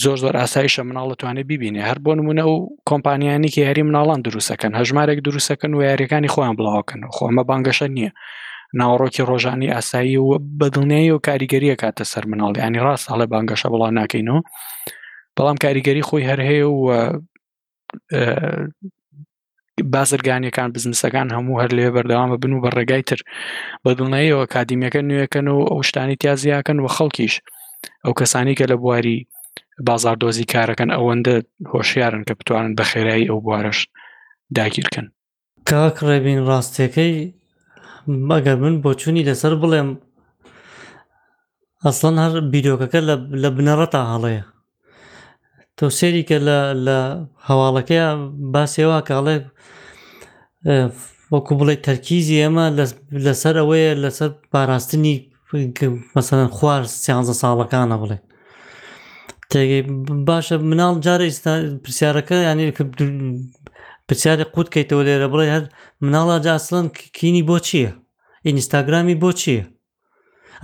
زۆر زۆر ئاسایشە مناڵەتوانێ ببینێ هەر بۆ نمونە و کۆمپانیانی کە یاری مناڵان دروستەکەن هەژمارێک دروستەکەن و یاریەکانی خۆیان بڵاوکەن و خۆمە بانگەشە نییە ناوەڕۆکی ڕۆژانی ئاسایی و بەدڵنیایی و کاریگەریە کاتە سەر مناڵ ینی ڕاست هەڵێ بانگەشە بڵا ناکەینەوە بەڵام کاریگەری خۆی هەر هەیە و بازرگانیەکان بزنسەکان هەموو هەر لێ بەردەوامە بن و بە ڕێگای تر بە دڵنەیەوە کادیمیەکە نوێەکەن و ئەو شتانی تیازیاکەن و خەڵکیش ئەو کەسانی کە لە بواری بازار دۆزی کارەکەن ئەوەندە هۆشیارن کە بتوانن بە خێرایی ئەو بوارش داگیرکەن کاک ڕێبین ڕاستەکەی ئەگەر من بۆچوونی لەسەر بڵێم ئەسڵەن هەر بیرۆکەکە لە بنەڕەتا هەڵەیە تۆ سێریکە لە هەواڵەکەی باسێوا کاڵێ وەکو بڵێ تەرکیزی ئەمە لەسەر ئەوەیە لەسەر پاراستنی مەسەن خوار سیانزە ساڵەکانە بڵێ تێگەی باشە مناڵ جارە ئیستا پرسیارەکە ینی پرسیارە قوت کەیتەوە لێرە بڵێ هەر مناڵە جاسڵن کینی بۆ چییە؟ ئینستاگرامی بۆ چییە؟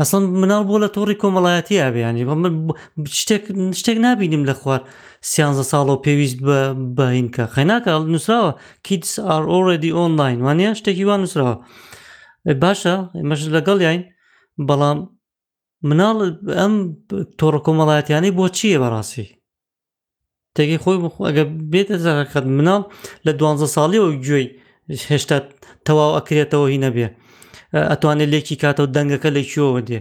ئەسڵم مناڵ بۆ لە تۆڕی کۆمەڵایەتی ئابیانی شتێک نبینیم لە خوار سیانزە ساڵە و پێویست بە بەینکە خەیناکە نووسراوە کیس ئاڕۆڕێدی ئۆنلاین وانە شتێکی وان نووسراوە باشە مەش لەگەڵیاین بەڵام مناڵ ئەم تۆڕە کۆمەڵایەتیانەی بۆ چییە بەڕاستی تێگەی خۆی ئەگە بێتە زەرەکەت مناڵ لە دوانزە ساڵیەوە گوێی هێشتا تەواو ئەکرێتەوە هی نەبێ ئەتوانێت لێکی کاتەوە دەنگەکە لە کوێوە دێ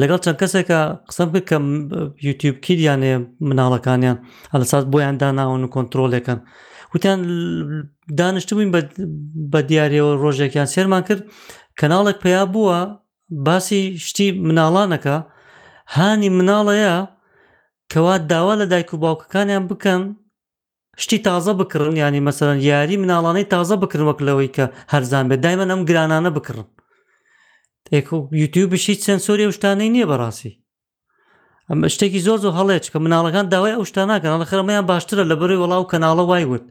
لەگەڵ چەند کەسێکە قسەم کرد کە یوتیوب کیریان هەیە مناڵەکانیان هەلساز بۆیان داناون و کۆنتترۆلێکن وتیان دانیشتبووین بە دیارەوە ڕۆژێکیان سێرمان کرد کەناڵێک پیا بووە باسی شتی مناڵانەکە هانی مناڵەیە کەوا داوا لە دایک و باوکەکانیان بکەن شتی تازە بکڕن یانی مەسەلەن یاری مناڵانەی تازە بکرن وەک لەوەی کە هەرزان بێت دایمەن ئەم گرانانە بکڕن یوتیوبش هیچ سنسۆری ئەو شتانەی نییە بەڕاستی ئەم شتێکی زۆر زۆر هەڵێ چکە مناڵەکان داوای ئەو شتاناکەن هەڵە خەرمەیان باشترە لە بەروی وڵاو کەناڵە وای وت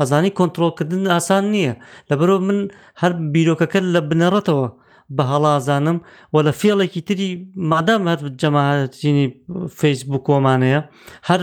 ئەزانی کۆنتترۆلکردن ئاسان نییە لە بەرۆ من هەر بیرۆکەکە لە بنەڕەتەوە بە هەڵازانم و لە فێڵێکی تری مادام هەر جەماعەتینی فەیسبوو کۆمانەیە هەر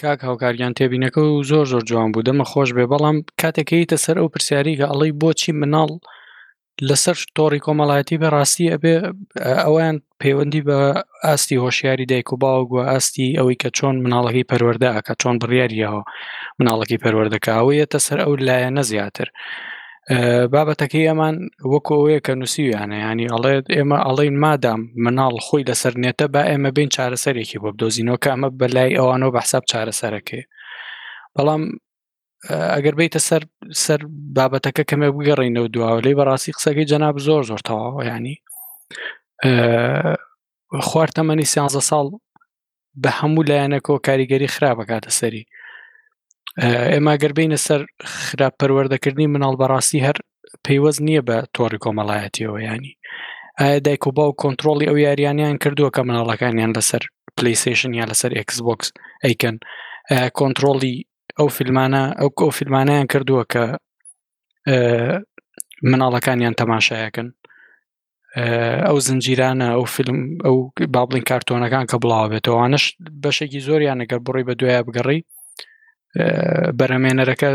کاک هاوکار گیان تێبینەکە و زۆر زۆر جوان بوو دەمە خۆش بێ بەڵام کاتێکیتە سەر ئەو پرسیاریکە ئەڵی بۆچی مناڵ لەسەر تۆڕی کۆمەڵایەتی بە ڕاستی ئەبێ ئەویان پەیوەندی بە ئاستی هۆشیاری دایک و باوک و ئاستی ئەوەی کە چۆن مناڵەکەی پەروەەردە ئەکە چۆن بڕیاریەوە مناڵەکەی پەروەەردەکە ئەوەیەتە سەر ئەو لایەنە زیاتر بابەتەکەی ئەمان وەکو ئەوەیە کە نووسویانە ینی ئەڵێت ئێمە ئەڵین مادام مناڵ خۆی لەسەر نێتە با ئێمە بین چارەسەرێکی بۆ بدۆزینەوە کە ئەمە بەلای ئەوانەوە بە حساب چارەسەرەکەی بەڵام ئەگەر بیتە سەر سەر بابەتەکە کەمێ بگەڕینەوە دواوە لی بەڕاستی قسەکەی جەناب زۆر زۆر تەواوە ینی خوارد تەمەنی سیانزە ساڵ بە هەموو لایەنەکەەوە کاریگەری خراپ بکاتە سەری ئێمە گەر بینە سەر خراپ پەروەردەکردنی مناڵ بەڕاستی هەر پەیوەست نییە بە تۆڕی کۆمەڵایەتیەوە ینی ئایا دایک و باو کۆنتترۆلی ئەو یاریانیان کردووە کە مناڵەکانیان لەسەر پلیسیشن یا لەسەر ئەکسبکس ئەیکەن کۆنتترۆلی ئەو فیلمانە ئەو ئەو فیلمانیان کردووە کە مناڵەکانیان تەماشایەکەن ئەو زنجیرانە ئەو فیلم ئەو بابڵین کارتۆنەکان کە بڵاوبێتەوەوانش بەشێکی زۆریان نەگەر بڕی بە دوایە بگەڕی بەرەمێنەرەکە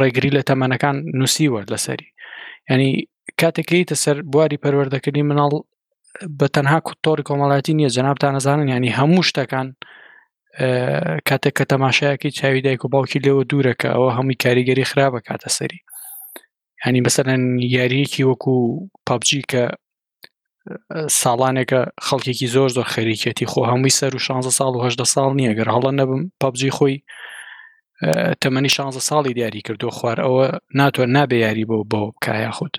ڕێگری لە تەمەنەکان نووسیوە لەسەری ینی کاتێک لیتە سەر بواری پەروەردەکردنی مناڵ بە تەنها کوتۆری کۆمەڵاتی نییە جەنابتان نەزانن ینی هەموو شتەکان کاتێک کە تەماشایەکی چاوی دایک و باوکی لێوە دوورەکە ئەوە هەمووی کاریگەری خراپە کاتە سەری ینی بەسەرەن یاریەکی وەکو پبجی کە ساڵانێکە خەڵکێکی زۆر زۆر خەریکەتی خۆ هەمووی سەر و 16 ساڵ و هەدە ساڵ نییە گەر هەڵە نەبم پبجی خۆی تەمەنی 16 ساڵی دیاری کردو خوار ئەوە ناتۆ نابێ یاری بۆ بۆ بکایە خۆت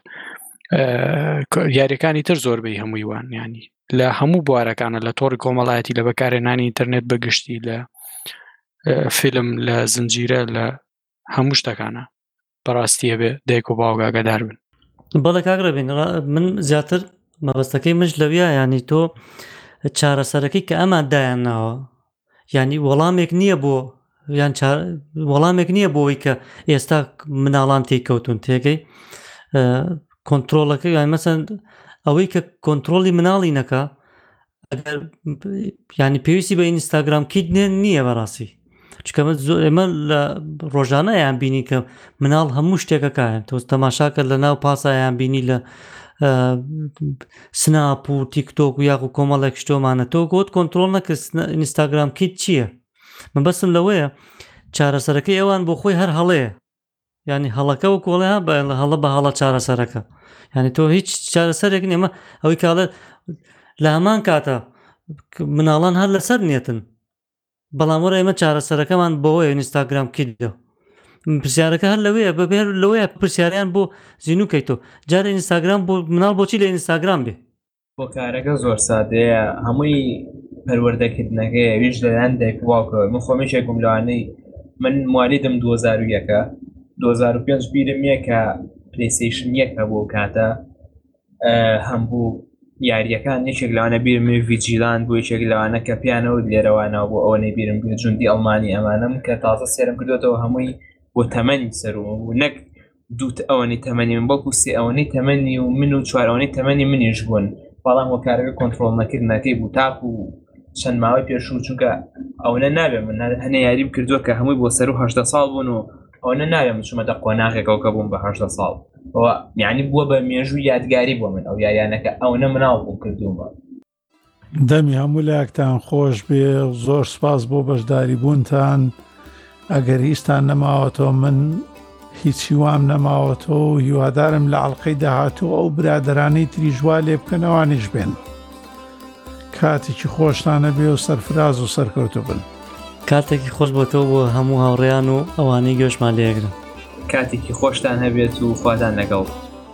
یاریەکانی تر زۆر بی هەمووی وان ینی لە هەموو بوارەکانە لە تۆڕی کۆمەڵایەتی لە بەکارێنانی ئینتەرنێت بەگشتی لە فیلم لە زنجیرە لە هەموو شتەکانە بەڕاستی هەبێ دایک و باوک ئاگادار بن بەڵێ کاک ڕێبین من زیاتر مەبەستەکەی مش لەویا ینی تۆ چارەسەرەکەی کە ئەمان دایان ناوە ینی وەڵامێک نییە بۆ یان وەڵامێک نییە بۆی کە ئێستا مناڵان تێی کەوتون تێگەی کۆنتترۆلەکە یان مەسەند ئەوەی کە کۆنتترۆلی مناڵی نەکە ئەگەر ینی پێویستی بە ئینستاگرام کیت نییە بەڕاستی چکەمە زۆر ئێمە لە ڕۆژانەیان بینی کە مناڵ هەموو شتێکەکان تۆ تەماشاکە لە ناو پاسایان بینی لە سناپ و تیکتۆک و یاخ و کۆمەڵێک شتۆمانە تۆ گۆت کۆنتترۆل نەکرد ئینستاگرام کیت چییە؟ من بەسم لەوەیە چارەسەرەکەی ئەوان بۆ خۆی هەر هەڵەیە یعنی هەڵەکە و کۆڵێ ها هەڵە بە هەڵە چارەسەرەکە یعنی تۆ هیچ چارەسەرێک نێمە ئەوەی کاڵێ لە هەمان کاتە مناڵان هەر لەسەر نێتن بەڵام وەرە ئێمە چارەسەرەکەمان بەوە ئینستاگرام کیدە پرسیارەکە هەر لەوەیە بەبێر لەوەیە پرسیاریان بۆ زیینوکەیتۆ جارە ئینستاگرام بۆ مناڵ بۆچی لە ئینستاگرام بێ هۆکارەکە زۆر سادەیە هەمووی پەروەردەکردنەکەی ویش لەلایەن دایک باوکەوە من خۆمیشێک بووم لەوانەی من موالیدم 2001ەکە 2005 بیرم یە کە پلیسیشن یەک هەبوو کاتە هەم بوو یاریەکان یەکێک لەوانە بیرمی ڤجیلان بۆ یەکێک لەوانە کە پیانەوە لێرەوانە بۆ ئەوە نەبیرم بێ جوندی ئەڵمانی ئەمانم کە تازە سێرم کردوێتەوە هەمووی بۆ تەمەنی سەر و نەک دوو ئەوەنەی تەمەنی من بەڵکو سێ ئەوەنەی تەمەنی و من و چوارەوەنەی تەمەنی منیش بوون بەڵام هۆکارەکە کۆنتترۆل نەکردنەکەی بوو تاپ و چەند ماوەی پێشوو چونکە ئەوەنە نابێ من هەنە یاریم کردووە کە هەمووی بۆ سەر و هەشدە ساڵ بوون و ئەوەنە ناوێ مچمەدە قۆناغێکەوە کە بووم بە هەشدە ساڵ یعنی بووە بە مێژوو یادگاری بۆ من ئەو یاریانەکە ئەوەنە مناڵ بوو کردوومە دەمی هەموو لایەکتان خۆش بێ زۆر سپاس بۆ بەشداری بوونتان ئەگەر هیچتان نەماوەتەوە من هیچی وام نەماوەتەوە و هیوادارم لە ئەڵلقەی داهاتوو ئەو برادرانی تریژوا لێ بکەنەوانیش بێن کاتێکی خۆشتانە بێ و سەرفراز و سەرکەوتو بن کاتێکی خۆش بۆتەوە بۆ هەموو هاوڕێیان و ئەوانەی گەشمان لێگرن کاتێکی خۆشتان هەبێت و خواتان لەگەڵ.